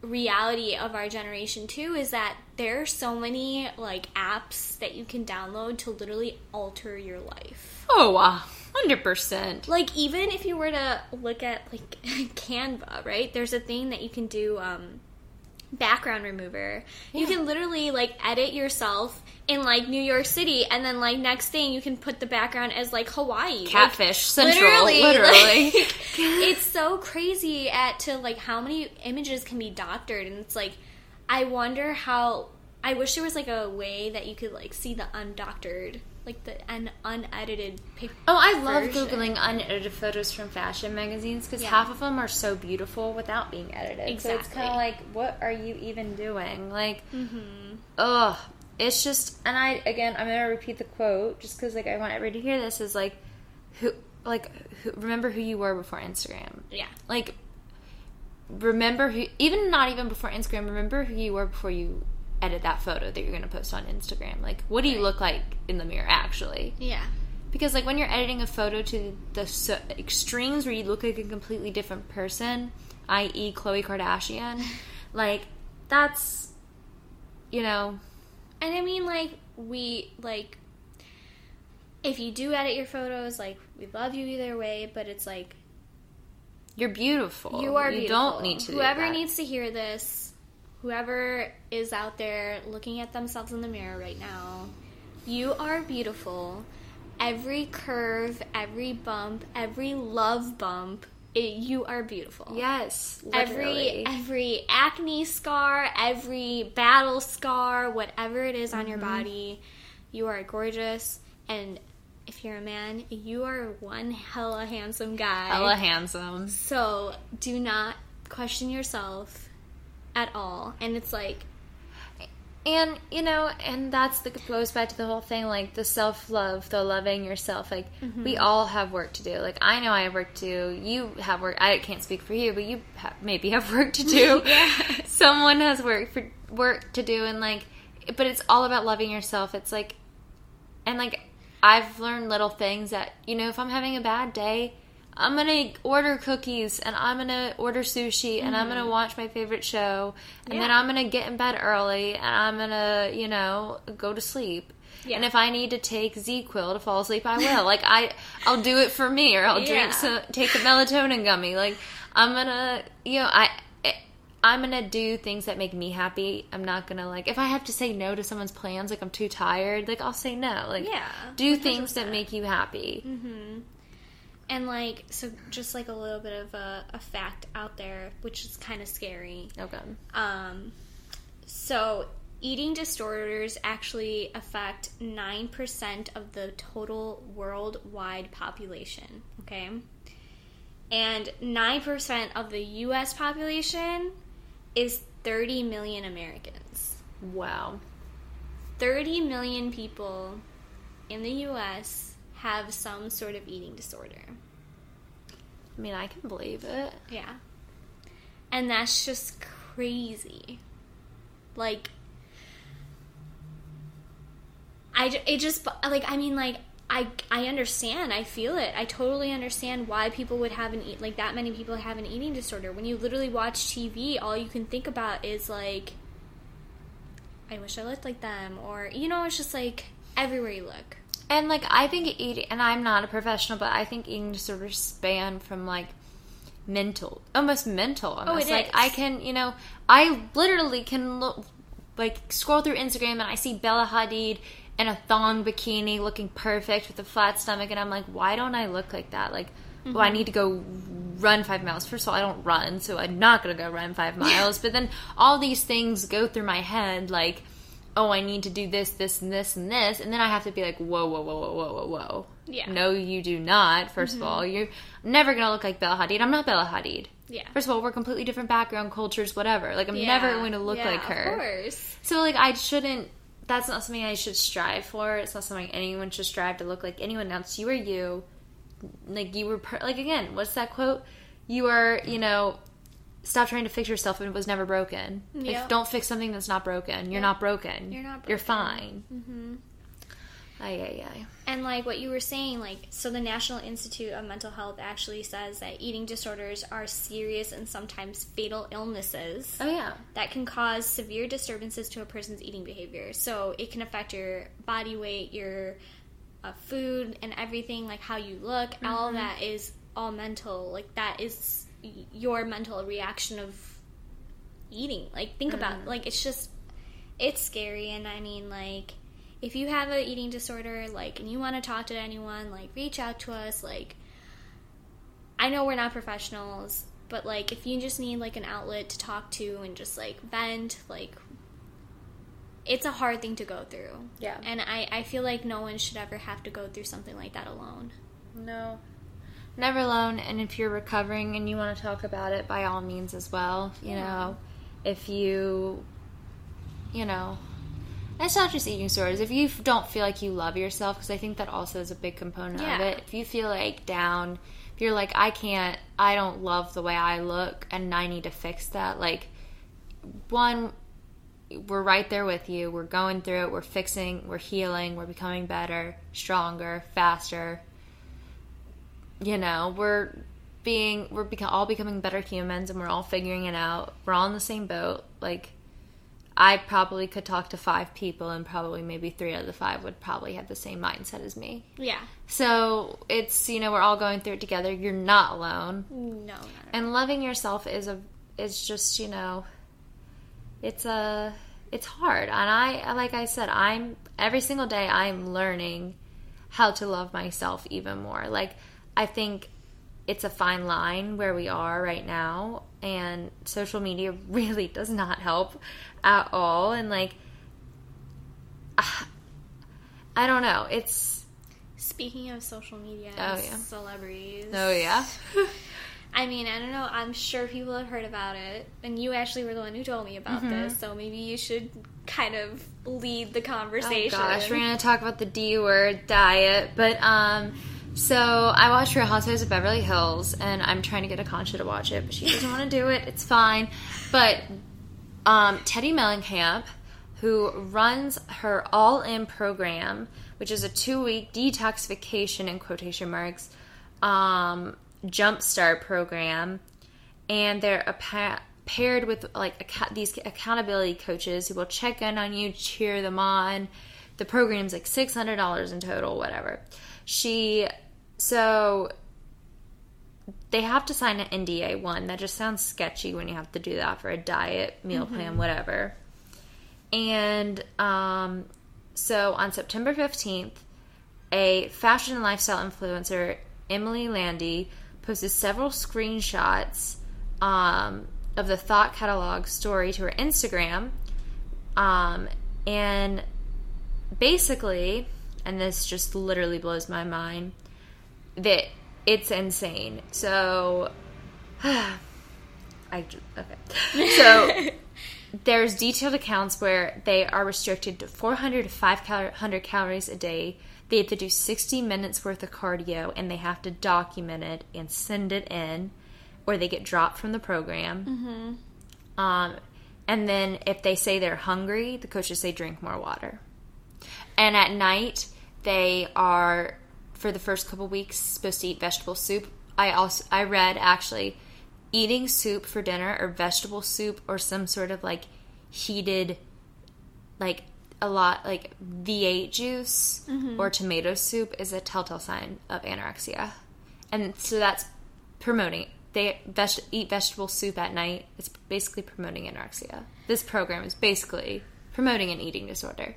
reality of our generation too is that there are so many like apps that you can download to literally alter your life oh, uh, hundred percent. like even if you were to look at like canva right there's a thing that you can do um background remover you can literally like edit yourself in like new york city and then like next thing you can put the background as like hawaii Like, Catfish Central, literally, literally. like, it's so crazy at to like how many images can be doctored and it's like i wonder how i wish there was like a way that you could like see the undoctored like the un- unedited pic- Oh, I love version. googling unedited photos from fashion magazines because Yeah. half of them are so beautiful without being edited. Exactly. So it's kind of like, what are you even doing? Like, Mm-hmm. ugh. It's just, and I again, I'm gonna repeat the quote just because like I want everybody to hear this. Is like, who, like, who, remember who you were before Instagram. yeah Like, remember who, even not even before Instagram. Remember who you were before you edit that photo that you're gonna post on Instagram. Like, what do you look like in the mirror actually? yeah Because like when you're editing a photo to the so- extremes where you look like a completely different person, i.e., Khloe Kardashian, like that's you know And I mean, like, we, like, if you do edit your photos, like, we love you either way, but it's like, you're beautiful. you are You don't need to. Whoever needs to hear this, whoever is out there looking at themselves in the mirror right now, you are beautiful. Every curve, every bump, every love bump, it, you are beautiful. Yes, every literally. every every acne scar, every battle scar, whatever it is on your Mm-hmm. body, you are gorgeous. And if you're a man, you are one hella handsome guy. hella handsome. So do not question yourself at all. And it's like, And you know, and that's the goes back to the whole thing, like the self love, the loving yourself. Like Mm-hmm. we all have work to do. Like I know I have work to do. You have work. I can't speak for you, but you have, maybe have work to do. Someone has work for work to do, and like, but it's all about loving yourself. It's like, and like, I've learned little things that you know, if I'm having a bad day. I'm gonna order cookies and I'm gonna order sushi and I'm gonna watch my favorite show and then I'm gonna get in bed early and I'm gonna, you know, go to sleep. Yeah. And if I need to take ZzzQuil to fall asleep, I will. like I, I'll do it for me, or I'll Yeah. drink some, take a melatonin gummy. Like I'm gonna, you know, I, eh, I'm gonna do things that make me happy. I'm not gonna like if I have to say no to someone's plans, like I'm too tired, like I'll say no. Like Yeah, do things that make you happy. And like, so just like a little bit of a, a fact out there, which is kind of scary. Okay. Um, so eating disorders actually affect 9% of the total worldwide population, okay? And 9% of the US population is 30 million Americans. Wow. 30 million people in the US have some sort of eating disorder. I mean, I can believe it. Yeah. And that's just crazy. Like, I it just like I mean like I I understand. I feel it. I totally understand why people would have an eat like that many people have an eating disorder. When you literally watch TV, all you can think about is like I wish I looked like them or you know, it's just like everywhere you look. And like I think eating and I'm not a professional, but I think eating disorders span from like mental, almost mental. Almost. Oh, it like is. I can, you know, I literally can look like scroll through Instagram and I see Bella Hadid in a thong bikini looking perfect with a flat stomach and I'm like, why don't I look like that? Like, well, I mm-hmm. need to go run five miles. First of all, I don't run, so I'm not gonna go run five miles. but then all these things go through my head, like, oh, I need to do this, this, and this, and this, and then I have to be like, whoa, whoa, whoa, whoa, whoa, whoa, whoa. Yeah. No, you do not. 1st of mm-hmm. all, you're never gonna look like Bella Hadid. I'm not Bella Hadid. Yeah. First of all, we're completely different background, cultures, whatever. Like, I'm Yeah. never going to look Yeah, like her. Of course. So like I shouldn't. That's not something I should strive for. It's not something anyone should strive to look like anyone else. You are you. Like you were per- like again. What's that quote? You are you know. Stop trying to fix yourself and it was never broken. Like, don't fix something that's not broken. You're Yep. not broken. You're not You're fine. Mm-hmm. Ay ay ay. And like what you were saying, like so the National Institute of Mental Health actually says that eating disorders are serious and sometimes fatal illnesses Oh yeah. that can cause severe disturbances to a person's eating behavior. So it can affect your body weight, your uh, food, and everything, like how you look. All of that is all mental. Like that is your mental reaction of eating. Like think about mm-hmm. like it's just it's scary and I mean like if you have an eating disorder like and you want to talk to anyone like reach out to us like I know we're not professionals but like if you just need like an outlet to talk to and just like vent like it's a hard thing to go through Yeah. and I, I feel like no one should ever have to go through something like that alone No. Never alone. And if you're recovering and you want to talk about it, by all means as well. You Yeah. know, if you, you know, it's not just eating disorders. If you don't feel like you love yourself, because I think that also is a big component of it. If you feel like down, if you're like, I can't, I don't love the way I look and I need to fix that, like, one, we're right there with you. We're going through it. We're fixing. We're healing. We're becoming better, stronger, faster. You know, we're being we're all becoming better humans, and we're all figuring it out. We're all in the same boat. Like, I probably could talk to five people, and probably maybe three out of the five would probably have the same mindset as me. yeah So it's you know we're all going through it together. You're not alone no not and loving yourself is a is just you know it's a it's hard and i like i said i'm every single day i'm learning how to love myself even more like i think it's a fine line where we are right now and social media really does not help at all and like i don't know it's Speaking of social media, Oh, yeah. celebrities. oh yeah I mean, I don't know. I'm sure people have heard about it, and you actually were the one who told me about Mm-hmm. this. So maybe you should kind of lead the Oh conversation. gosh, we're gonna talk about the D word diet, but um, so I watched Real Housewives of Beverly Hills, and I'm trying to get Akansha to watch it, but she doesn't want to do it. It's fine, but um, Teddi Mellencamp, who runs her All In program, which is a two week detoxification in quotation marks um, jumpstart program, and they're a pa- paired with like these accountability coaches who will check in on you, cheer them on. The program's like six hundred dollars in total, whatever. She so they have to sign an NDA one. That just sounds sketchy when you have to do that for a diet, meal plan, whatever. And um, so on September 15th, a fashion and lifestyle influencer, Emily Landy, posted several screenshots um, of the Thought Catalog story to her Instagram. Um, and basically, and this just literally blows my mind, that it's insane. So, I okay. So there's detailed accounts where they are restricted to 400 to 500 calories a day. They have to do 60 minutes worth of cardio, and they have to document it and send it in, or they get dropped from the program. Um, and then if they say they're hungry, the coaches say drink more water. And at night, they are for the first couple weeks supposed to eat vegetable soup. I also I read actually eating soup for dinner or vegetable soup or some sort of like heated like a lot like V8 juice mm-hmm. or tomato soup is a telltale sign of anorexia. And so that's promoting they veg- eat vegetable soup at night. It's basically promoting anorexia. This program is basically promoting an eating disorder.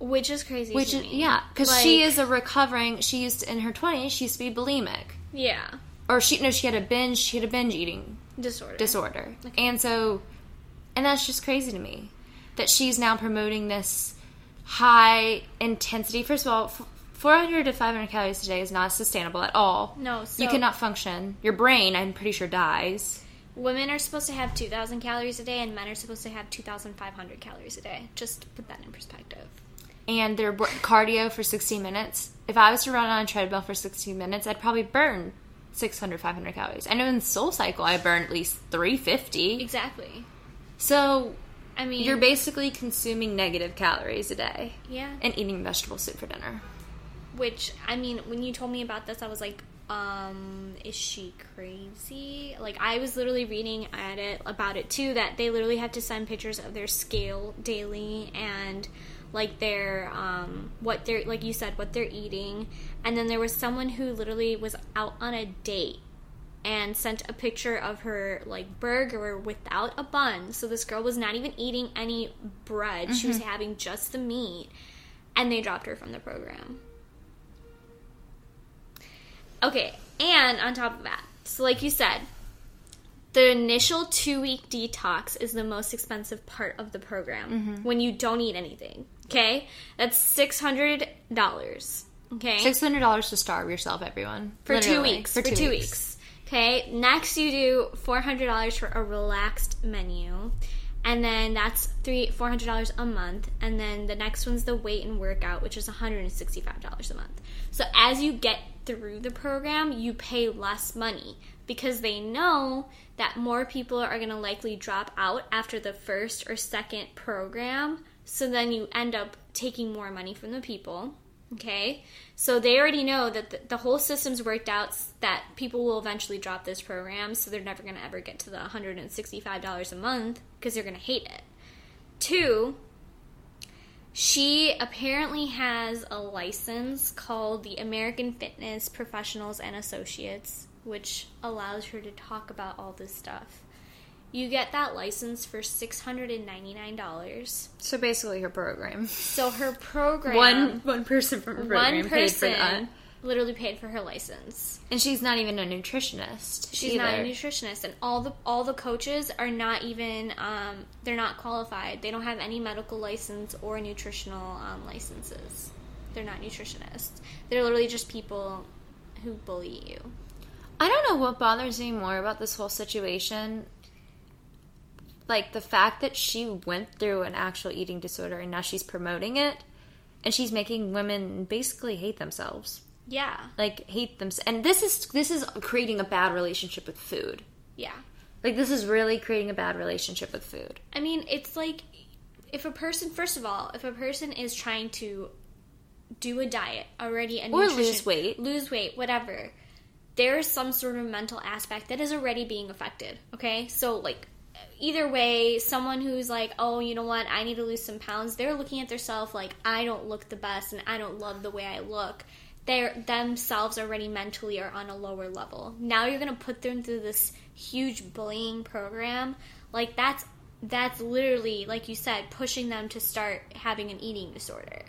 Which is crazy. Which to is me. yeah, because she is a recovering. She used to, in her twenties. She used to be bulimic, Yeah. or she no, she had a binge. She had a binge eating Disorder. disorder, and so, and that's just crazy to me that she's now promoting this high intensity. First of all, four hundred to five hundred calories a day is not sustainable at all. No, so you cannot function. Your brain, I'm pretty sure, dies. women are supposed to have 2,000 calories a day, and men are supposed to have 2,500 calories a day. Just to put that in perspective. And their cardio for 16 minutes. If I was to run on a treadmill for 16 minutes, I'd probably burn 600, 500 calories. I know in Soul Cycle, I burn at least 350. Exactly. So I mean, you're basically consuming negative calories a day yeah. and eating vegetable soup for dinner. Which I mean, when you told me about this, I was like, um, is she crazy? Like, I was literally reading at it about it too. That they literally have to send pictures of their scale daily and like their um what they're like you said what they're eating. And then there was someone who literally was out on a date and sent a picture of her like burger without a bun. So this girl was not even eating any bread. She was having just the meat. And they dropped her from the program. Okay, and on top of that, so like you said, the initial two week detox is the most expensive part of the program when you don't eat anything. Okay, that's six hundred dollars. Okay, $600 to starve yourself, everyone. for two weeks. For two, weeks. Okay. Next, you do four hundred dollars for a relaxed menu, and then that's three four hundred dollars a month. And then the next one's the weight and workout, which is one hundred and sixty five dollars a month. So as you get through the program, you pay less money because they know that more people are going to likely drop out after the first or second program. So then you end up taking more money from the people. Okay, so they already know that the, the whole system's worked out that people will eventually drop this program, so they're never going to ever get to the $165 a month because they're going to hate it. Two, she apparently has a license called the American Fitness Professionals and Associates, which allows her to talk about all this stuff. You get that license for $699. So basically, her program. So her program One one person from her program one paid for person that. literally paid for her license. And she's not even a nutritionist. She's either. not a nutritionist, and all the all the coaches are not even um, they're not qualified. They don't have any medical license or nutritional um, licenses. They're not nutritionists. They're literally just people who bully you. I don't know what bothers me more about this whole situation. Like the fact that she went through an actual eating disorder and now she's promoting it and she's making women basically hate themselves. Yeah, Like hate them and this is this is creating a bad relationship with food. yeah. Like this is really creating a bad relationship with food. I mean, it's like if a person, first of all, if a person is trying to do a diet already and Or lose weight. lose weight, whatever, there is some sort of mental aspect that is already being affected. Okay, so like either way, someone who's like, oh, you know what, I need to lose some pounds, they're looking at themselves like, I don't look the best and I don't love the way I look. They're themselves already mentally are on a lower level. Now you're gonna put them through this huge bullying program. Like that's that's literally, like you said, pushing them to start having an eating disorder.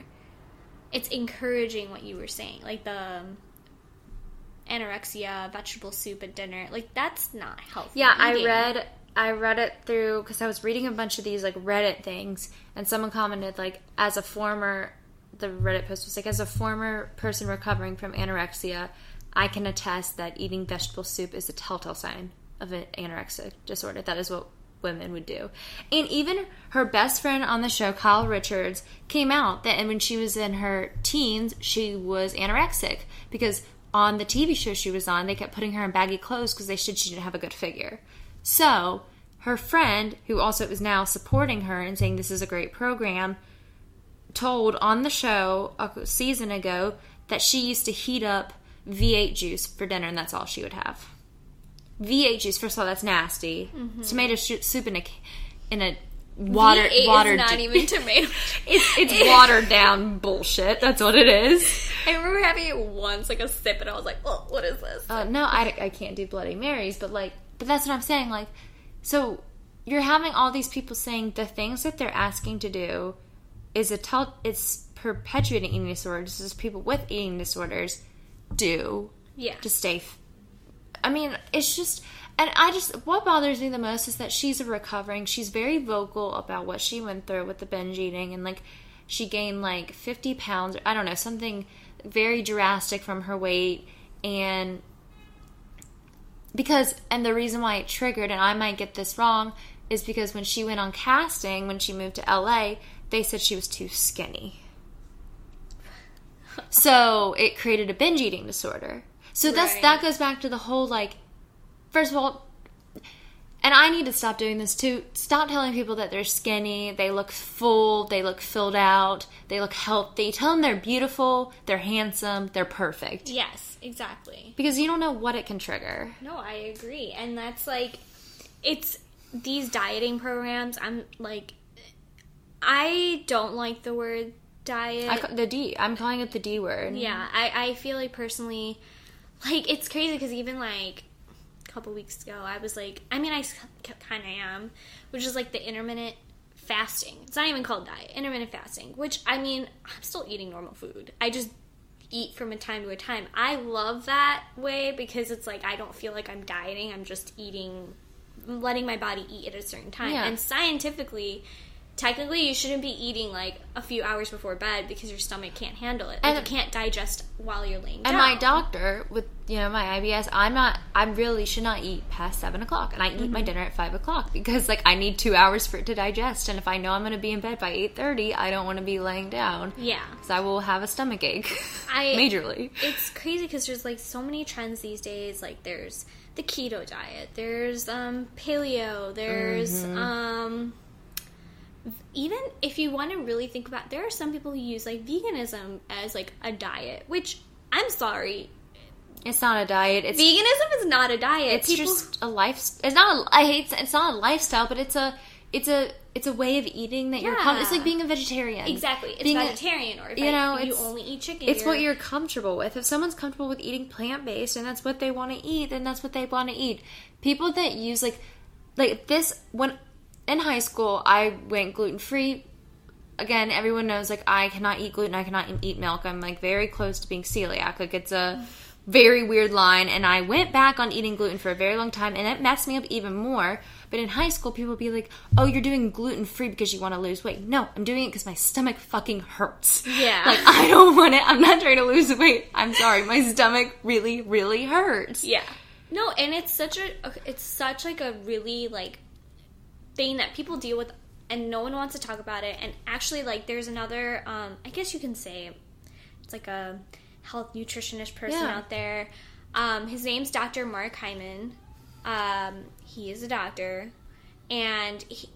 It's encouraging what you were saying, like the um, anorexia, vegetable soup at dinner. Like that's not healthy. Yeah, I read I read it through because I was reading a bunch of these like Reddit things, and someone commented like, as a former, the Reddit post was like, as a former person recovering from anorexia, I can attest that eating vegetable soup is a telltale sign of an anorexic disorder. That is what women would do. And even her best friend on the show, Kyle Richards, came out that and when she was in her teens, she was anorexic because on the TV show she was on, they kept putting her in baggy clothes because they said she didn't have a good figure. So her friend, who also is now supporting her and saying this is a great program, told on the show a season ago that she used to heat up V8 juice for dinner, and that's all she would have. V8 juice. First of all, that's nasty. Mm-hmm. Tomato soup in a in a water V8 watered. not even tomato. it's it's watered down bullshit. That's what it is. I remember having it once, like a sip, and I was like, "Oh, what is this?" Uh, no, I, I can't do Bloody Marys, but like, but that's what I'm saying. Like, so you're having all these people saying the things that they're asking to do is a tell it's perpetuating eating disorders. This is people with eating disorders do yeah, to stay. F- I mean, it's just, and I just what bothers me the most is that she's a recovering. She's very vocal about what she went through with the binge eating, and like she gained like 50 pounds. I don't know something very drastic from her weight, and because and the reason why it triggered, and I might get this wrong, is because when she went on casting when she moved to LA, they said she was too skinny. So it created a binge eating disorder. So that's Right. that goes back to the whole like first of all and I need to stop doing this too. Stop telling people that they're skinny, they look full, they look filled out, they look healthy. Tell them they're beautiful, they're handsome, they're perfect. yes, exactly. Because you don't know what it can trigger. No, I agree, and that's like, it's these dieting programs. I'm like, I don't like the word diet. I, the D. I'm calling it the D word. Yeah, I, I feel like personally, like it's crazy because even like couple weeks ago, I was like, I mean, I kind of am, which is like the intermittent fasting. It's not even called diet, intermittent fasting. Which I mean, I'm still eating normal food. I just eat from a time to a time. I love that way because it's like I don't feel like I'm dieting. I'm just eating, letting my body eat at a certain time. Yeah. And scientifically. Technically, you shouldn't be eating like a few hours before bed because your stomach can't handle it. Like, And- you can't digest while you're laying down. And my doctor, with you know my IBS, I'm not. I really should not eat past seven o'clock, and I eat Mm-hmm. my dinner at five o'clock because like I need two hours for it to digest. And if I know I'm going to be in bed by eight thirty, I don't want to be laying down. Yeah. because I will have a stomach ache. I- majorly. It's crazy because there's like so many trends these days. Like there's the keto diet, there's um, paleo, there's Mm-hmm. um, even if you want to really think about, there are some people who use like veganism as like a diet, which I'm sorry, It's not a diet. It's veganism is not a diet. it's People- just a life. It's not. A, I hate. It's not a lifestyle, but it's a. It's a. It's a way of eating that you're. Com- it's like being a vegetarian. exactly it's Being a- vegetarian or if you I- know, you only eat chicken. It's what you're comfortable with. If someone's comfortable with eating plant based and that's what they want to eat, then that's what they want to eat. People that use like like this when in high school I went gluten free. Again, everyone knows like I cannot eat gluten, I cannot eat milk. I'm like very close to being celiac. Like it's a very weird line and I went back on eating gluten for a very long time and it messed me up even more. But in high school people would be like, "Oh, you're doing gluten free because you want to lose weight." No, I'm doing it cuz my stomach fucking hurts. Yeah. Like I don't want it. I'm not trying to lose weight. I'm sorry. My stomach really, really hurts. Yeah. No, and it's such a it's such like a really like thing that people deal with and no one wants to talk about it and actually like there's another um I guess you can say it's like a health nutritionist person Yeah. out there. Um his name's Dr. Mark Hyman. Um he is a doctor and he,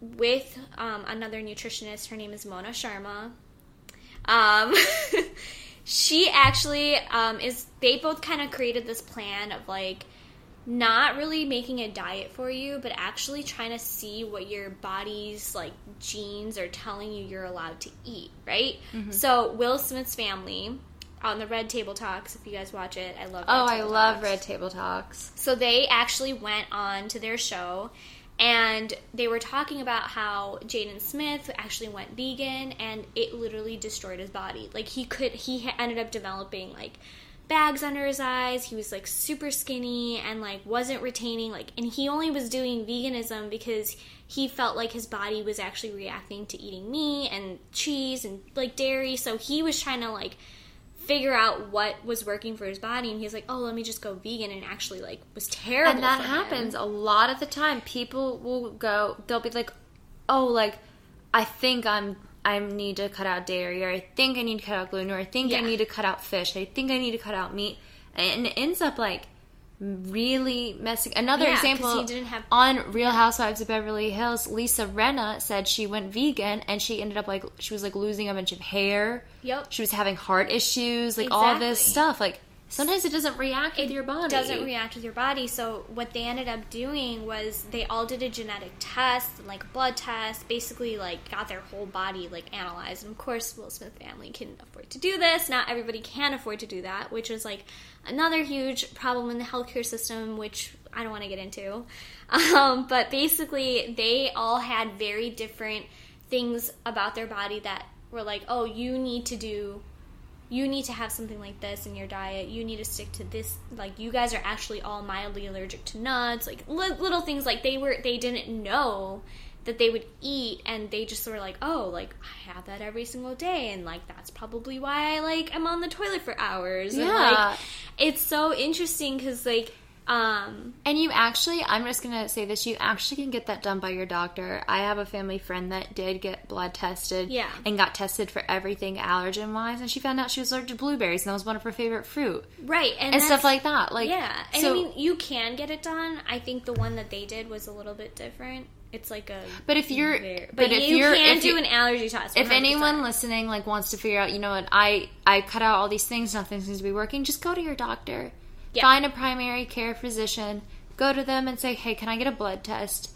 with um, another nutritionist her name is Mona Sharma. Um, she actually um, is. They both kind of created this plan of like not really making a diet for you, but actually trying to see what your body's like genes are telling you you're allowed to eat. Right. Mm-hmm. So Will Smith's family on the Red Table Talks. If you guys watch it, I love. Red Oh, I Table love Red Table Talks. So they actually went on to their show and they were talking about how Jaden Smith actually went vegan and it literally destroyed his body. Like he could he ended up developing like bags under his eyes. He was like super skinny and like wasn't retaining like and he only was doing veganism because he felt like his body was actually reacting to eating meat and cheese and like dairy. So he was trying to like figure out what was working for his body and he's like oh let me just go vegan and actually like was terrible And that for him. happens a lot of the time. People will go, they'll be like, oh, like, I think I'm. I need to cut out dairy, or I think I need to cut out gluten, or I think I need to cut out fish, I think I need to cut out meat, and it ends up like really messing. Another Yeah, example have- on Real Housewives of Beverly Hills, Lisa Rinna said she went vegan and she ended up like she was like losing a bunch of hair. Yep. She was having heart issues, like all this stuff. Like sometimes it doesn't react with your body. doesn't react with your body. So what they ended up doing was they all did a genetic test, like blood test, basically like got their whole body like analyzed. And of course, Will Smith family can afford to do this. Not everybody can afford to do that, which is like another huge problem in the healthcare system, which I don't want to get into. Um, but basically, they all had very different things about their body that were like, oh, you need to do you need to have something like this in your diet. You need to stick to this. Like you guys are actually all mildly allergic to nuts. Like li- little things like they were they didn't know that they would eat and they just were like, "Oh, like I have that every single day and like that's probably why I like am on the toilet for hours." And, Yeah. like, it's so interesting cuz like um And you actually, I'm just gonna say this: you actually can get that done by your doctor. I have a family friend that did get blood tested, Yeah. and got tested for everything allergen wise, and she found out she was allergic to blueberries, and that was one of her favorite fruit, right and, and stuff like that. Like, yeah, and so, I mean you can get it done. I think the one that they did was a little bit different. It's like a but if you're, Very- but, but, if you you're, can if do you- an allergy test. if 100%. anyone listening like wants to figure out, you know what, I I cut out all these things, nothing seems to be working. Just go to your doctor, Yeah. find a primary care physician, go to them and say, hey, can I get a blood test?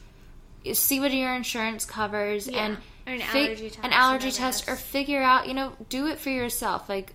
See what your insurance covers Yeah. and Or an allergy test, an allergy test, or figure out, you know, do it for yourself. Like,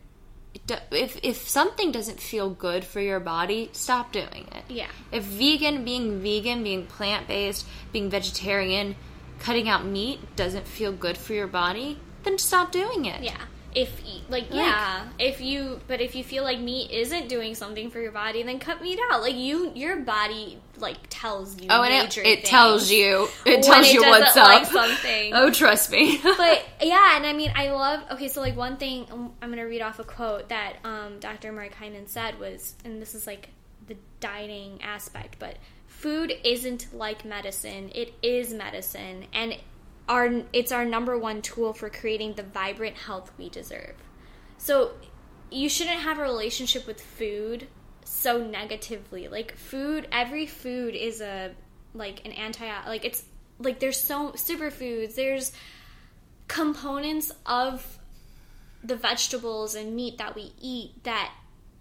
if if something doesn't feel good for your body, stop doing it. Yeah. If vegan, being vegan, being plant based, being vegetarian, cutting out meat doesn't feel good for your body, then stop doing it. Yeah. If like yeah, if you but if you feel like meat isn't doing something for your body, then cut meat out. Like you, your body like tells you. Oh, and it, it tells you. It tells you what's like up. something. Oh, trust me. but yeah, and I mean, I love. Okay, so like one thing um, I'm gonna read off a quote that um, Dr. Mark Hyman said was, and this is like the dieting aspect, but food isn't like medicine; it is medicine, and our it's our number one tool for creating the vibrant health we deserve. So you shouldn't have a relationship with food so negatively. Like food, every food is a like an anti like it's like there's so superfoods. There's components of the vegetables and meat that we eat that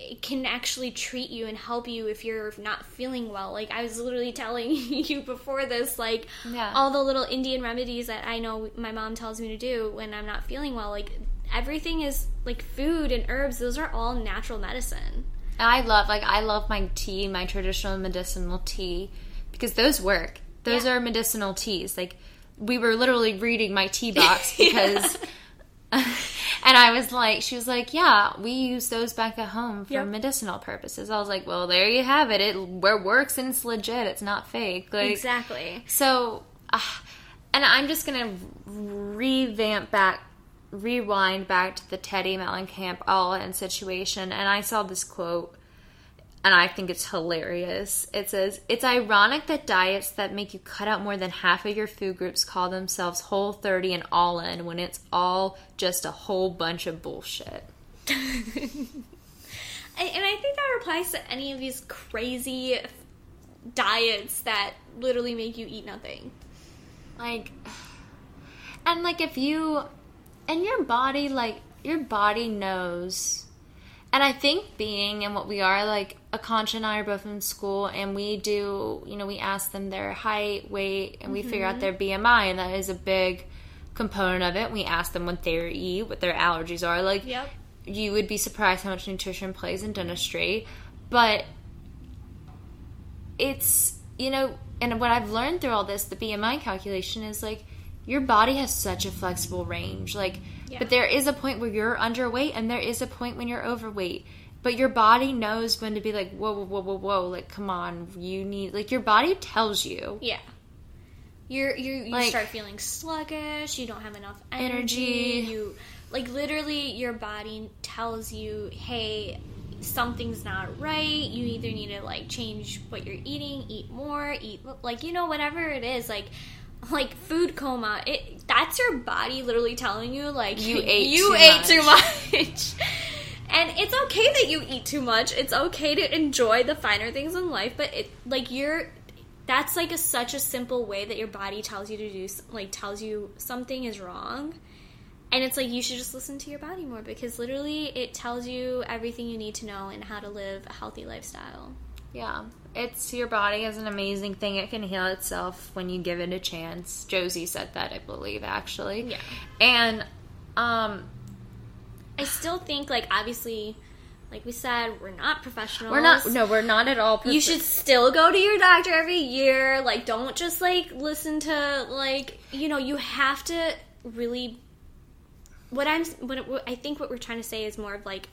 it can actually treat you and help you if you're not feeling well. Like I was literally telling you before this, like Yeah. all the little Indian remedies that I know my mom tells me to do when I'm not feeling well. Like everything is like food and herbs; those are all natural medicine. I love like I love my tea, my traditional medicinal tea because those work. Those Yeah. are medicinal teas. Like we were literally reading my tea box because and I was like she was like, "Yeah, we use those back at home for Yep. medicinal purposes." I was like, "Well, there you have it. It works and it's legit. It's not fake." Like Exactly. so, uh, and I'm just gonna revamp back, rewind back to the Teddi Mellencamp all in situation, and I saw this quote, and I think it's hilarious. It says, "It's ironic that diets that make you cut out more than half of your food groups call themselves Whole 30 and All In, when it's all just a whole bunch of bullshit." And and I think that applies to any of these crazy diets that literally make you eat nothing. like and like if you and your body like your body knows and i think being and what we are like akansha and i are both in school and we do you know we ask them their height weight and we figure out mm-hmm. their bmi and that is a big component of it. We ask them what they eat what their allergies are. Like Yep. you would be surprised how much nutrition plays in dentistry. But it's you know and what i've learned through all this the bmi calculation is like your body has such a flexible range. Like Yeah. but there is a point where you're underweight and there is a point when you're overweight but your body knows when to be like whoa whoa whoa whoa whoa like come on you need like your body tells you Yeah. You're you you Like- start feeling sluggish, you don't have enough energy, Energy. you like literally your body tells you, "Hey, something's not right. You either need to like change what you're eating, eat more, eat like you know whatever it is, like like food coma. It that's your body literally telling you like You ate you too ate much. too much. and it's okay that you eat too much. It's okay to enjoy the finer things in life, but it like you're that's like a, such a simple way that your body tells you to do like tells you something is wrong. And it's like you should just listen to your body more because literally it tells you everything you need to know and how to live a healthy lifestyle. Yeah. It's your body is an amazing thing. It can heal itself when you give it a chance. Josie said that, I believe, actually. Yeah. And um I still think like obviously like we said, we're not professionals. we're not no, we're not at all you should still go to your doctor every year. Like, don't just like listen to like you know. You have to really. What I'm, what, what I think, what we're trying to say is more of like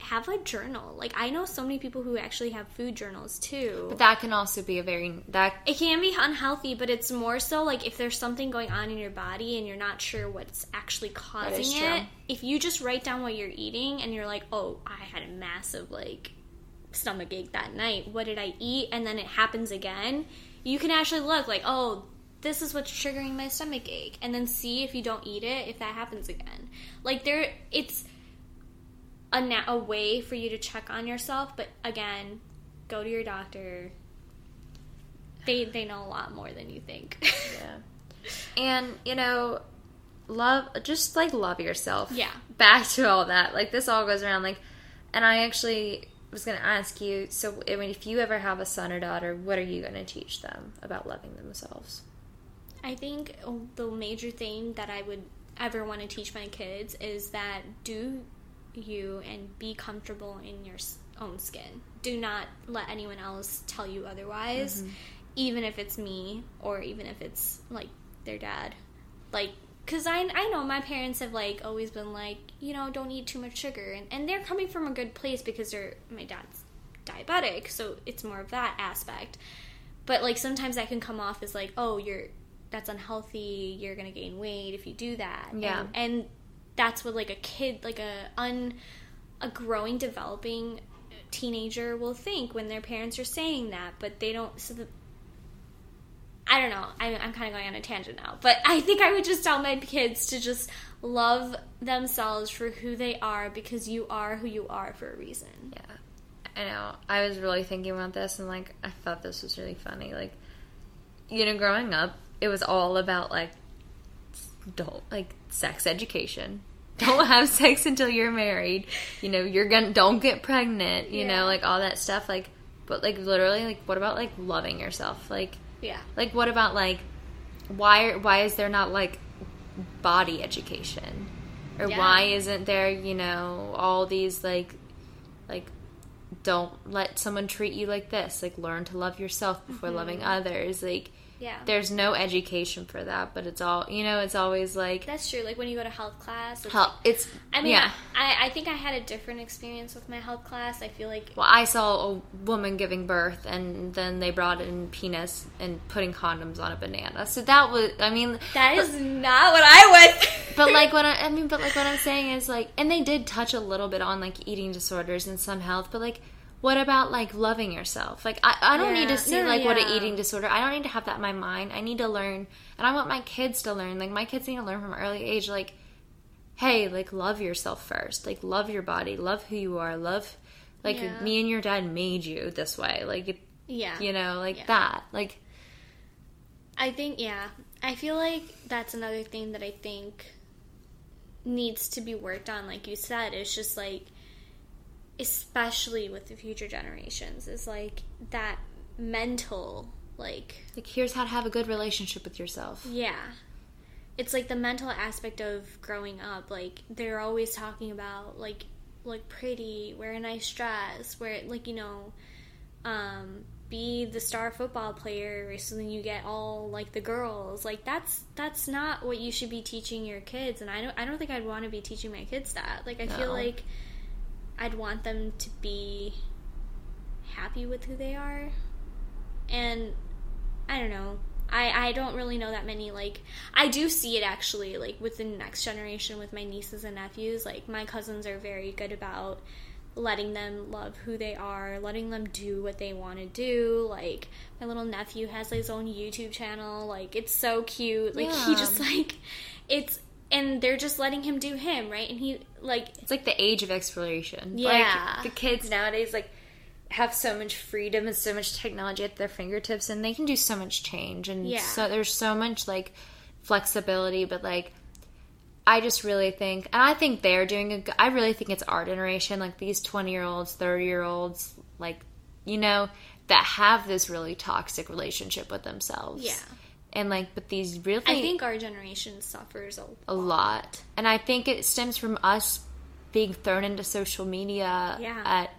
have a journal. Like I know so many people who actually have food journals too. But that can also be a very that it can be unhealthy, but it's more so like if there's something going on in your body and you're not sure what's actually causing it. If you just write down what you're eating and you're like, "Oh, I had a massive like stomach ache that night. What did I eat?" and then it happens again, you can actually look like, "Oh, this is what's triggering my stomach ache." And then see if you don't eat it if that happens again. Like there it's a, na- a way for you to check on yourself, but again, go to your doctor. They they know a lot more than you think. yeah. And, you know, love just like love yourself. Yeah. Back to all that. Like this all goes around like and I actually was going to ask you so I mean if you ever have a son or daughter, what are you going to teach them about loving themselves? I think the major thing that I would ever want to teach my kids is that do you and be comfortable in your own skin. Do not let anyone else tell you otherwise, mm-hmm. even if it's me or even if it's like their dad. Like, because I, I know my parents have like always been like, you know, don't eat too much sugar. And, and they're coming from a good place because they're, my dad's diabetic, so it's more of that aspect. But like sometimes that can come off as like, oh, you're, that's unhealthy, you're gonna gain weight if you do that. Yeah. And, and that's what like a kid like a un a growing developing teenager will think when their parents are saying that but they don't so the, i don't know I'm, I'm kind of going on a tangent now but i think i would just tell my kids to just love themselves for who they are because you are who you are for a reason Yeah. I know. I was really thinking about this and like I thought this was really funny. Like you know, growing up, it was all about like don't like sex education. Don't have sex until you're married. You know, you're gonna don't get pregnant, you Yeah. know, like all that stuff like but like literally like what about like loving yourself? Like yeah like what about like why why is there not like body education? Or Yeah. why isn't there, you know, all these like like don't let someone treat you like this. Like learn to love yourself before loving mm-hmm. others. Like yeah there's no education for that, but it's all you know, it's always like that's true like when you go to health class it's help it's i mean yeah. I, I think i had a different experience with my health class i feel like Well, I saw a woman giving birth, and then they brought in penis and putting condoms on a banana. So that was, I mean, that is not what i went but like what I, I mean, but like what I'm saying is like, and they did touch a little bit on like eating disorders and some health, but like, what about like loving yourself? Like, I, I don't need to see No, like what yeah. an eating disorder. I don't need to have that in my mind. I need to learn, and I want my kids to learn. Like my kids need to learn from early age. Like, hey, like love yourself first. Like love your body. Love who you are. Love, like Yeah. me and your dad made you this way. Like, yeah you know, like Yeah. that. Like, I think yeah. I feel like that's another thing that I think needs to be worked on like you said. It's just like especially with the future generations is like that mental like like here's how to have a good relationship with yourself. yeah. It's like the mental aspect of growing up. Like they're always talking about like look pretty, wear a nice dress, wear like you know, um, be the star football player so then you get all like the girls. Like that's that's not what you should be teaching your kids. And I don't I don't think I'd want to be teaching my kids that. Like I feel like I'd want them to be happy with who they are. And I don't know. I, I don't really know that many like I do see it actually like with the next generation with my nieces and nephews. Like my cousins are very good about letting them love who they are letting them do what they want to do. Like my little nephew has his own YouTube channel. Like it's so cute. Like he just like it's and they're just letting him do him, right? And he like It's like the age of exploration. Yeah. Like the kids nowadays like have so much freedom and so much technology at their fingertips and they can do so much change and Yeah. so there's so much like flexibility but like I just really think and I think they're doing a I really think it's our generation like these 20 year olds 30 year olds like you know that have this really toxic relationship with themselves Yeah. And like but these really I think our generation suffers a a lot. And I think it stems from us being thrown into social media Yeah. Mm-hmm. at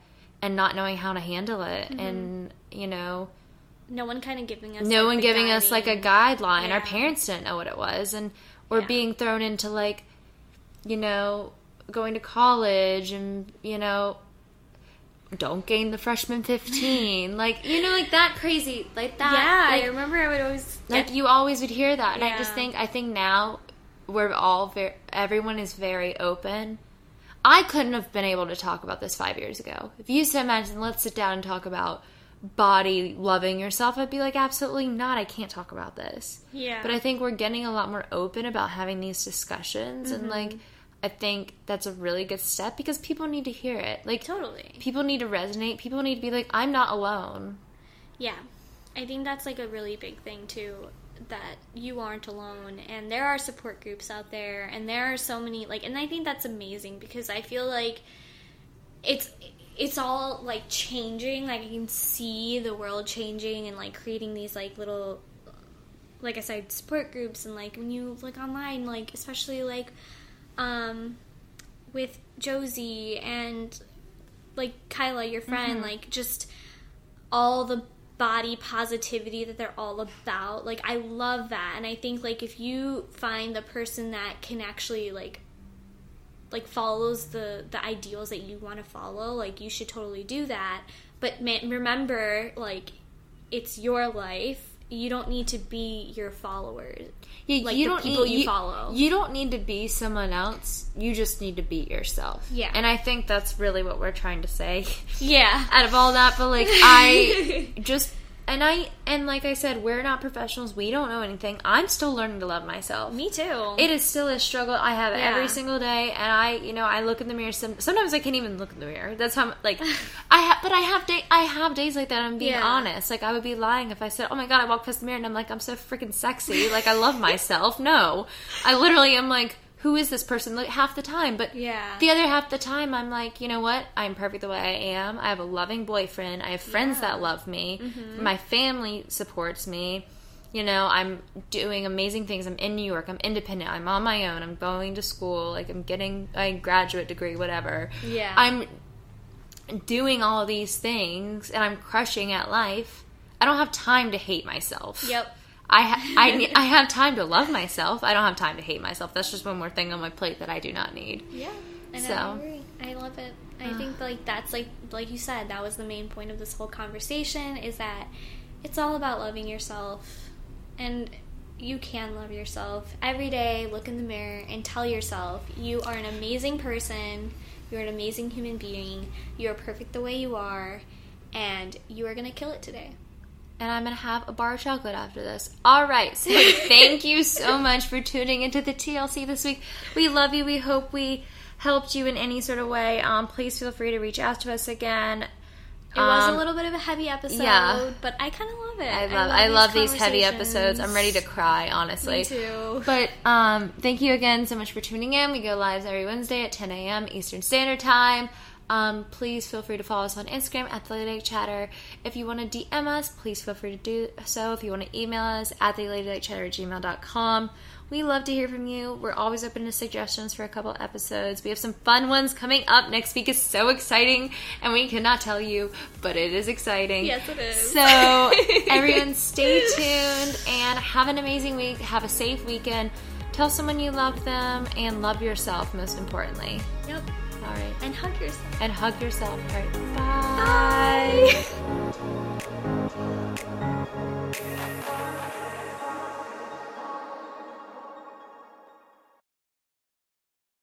and not knowing how to handle it and you know no one kind of giving us no like, one giving us like a guideline Yeah. our parents didn't know what it was and we're Yeah. being thrown into like you know going to college and you know don't gain the freshman 15 like you know like that crazy like that. Yeah, like, I remember I would always like you always would hear that. And i just think i think now we're all very everyone is very open. I couldn't have been able to talk about this five years ago. If you said imagine let's sit down and talk about body loving yourself i'd be like absolutely not. I can't talk about this. Yeah. but i think we're getting a lot more open about having these discussions and Mm-hmm. like i think that's a really good step because people need to hear it like totally. people need to resonate people need to be like i'm not alone Yeah. I think that's like a really big thing too that you aren't alone and there are support groups out there and there are so many like and I think that's amazing because I feel like it's it's all like changing like I can see the world changing and like creating these like little like I said support groups and like when you look online like especially like um with Josie and like Kyla your friend like just all the body positivity that they're all about. Like I love that. And I think like if you find the person that can actually like like follows the the ideals that you want to follow, like you should totally do that. But remember like it's your life. You don't need to be your followers. Yeah, like you the don't people need, you follow. You don't need to be someone else. You just need to be yourself. Yeah. and I think that's really what we're trying to say Yeah. out of all that. But like, I just and I and like I said, we're not professionals. We don't know anything. I'm still learning to love myself. Me too. It is still a struggle I have Yeah. every single day, and I, you know, I look in the mirror. Some, sometimes I can't even look in the mirror. That's how, like, I have, but I have day, I have days like that. I'm being Yeah. honest. Like, I would be lying if I said, "Oh my god, I walk past the mirror and I'm like, I'm so freaking sexy. Like, I love myself." No, I literally am like, who is this person? Like half the time, but Yeah. the other half the time, I'm like, you know what? I'm perfect the way I am. I have a loving boyfriend. I have friends Yeah. that love me. Mm-hmm. My family supports me. You know, I'm doing amazing things. I'm in New York. I'm independent. I'm on my own. I'm going to school. Like I'm getting a graduate degree, whatever. Yeah. I'm doing all these things and I'm crushing at life. I don't have time to hate myself. Yep. I I I have time to love myself. I don't have time to hate myself. That's just one more thing on my plate that I do not need. Yeah, and So. I agree. I love it. I think like that's like like you said that was the main point of this whole conversation is that it's all about loving yourself, and you can love yourself every day. Look in the mirror and tell yourself you are an amazing person. You're an amazing human being. You are perfect the way you are, and you are gonna kill it today. And I'm gonna have a bar of chocolate after this. All right, so thank you so much for tuning into the TLC this week. We love you. We hope we helped you in any sort of way. Um, please feel free to reach out to us again. It was a Um, little bit of a heavy episode, yeah. but I kind of love it. I love I love these heavy episodes. I'm ready to cry, honestly. Me too. But um, thank you again so much for tuning in. We go live every Wednesday at 10 a.m. Eastern Standard Time. Um, please feel free to follow us on Instagram at the Lady Chatter. If you want to DM us, please feel free to do so. If you want to email us at the Lady Chatter at gmail.com. We love to hear from you. We're always open to suggestions for a couple episodes. We have some fun ones coming up. Next week is so exciting, and we cannot tell you, but it is exciting. Yes, it is. So, everyone, stay tuned and have an amazing week. Have a safe weekend. Tell someone you love them and love yourself, most importantly. Yep. All right. And hug yourself. And hug yourself. All right. Bye. Bye.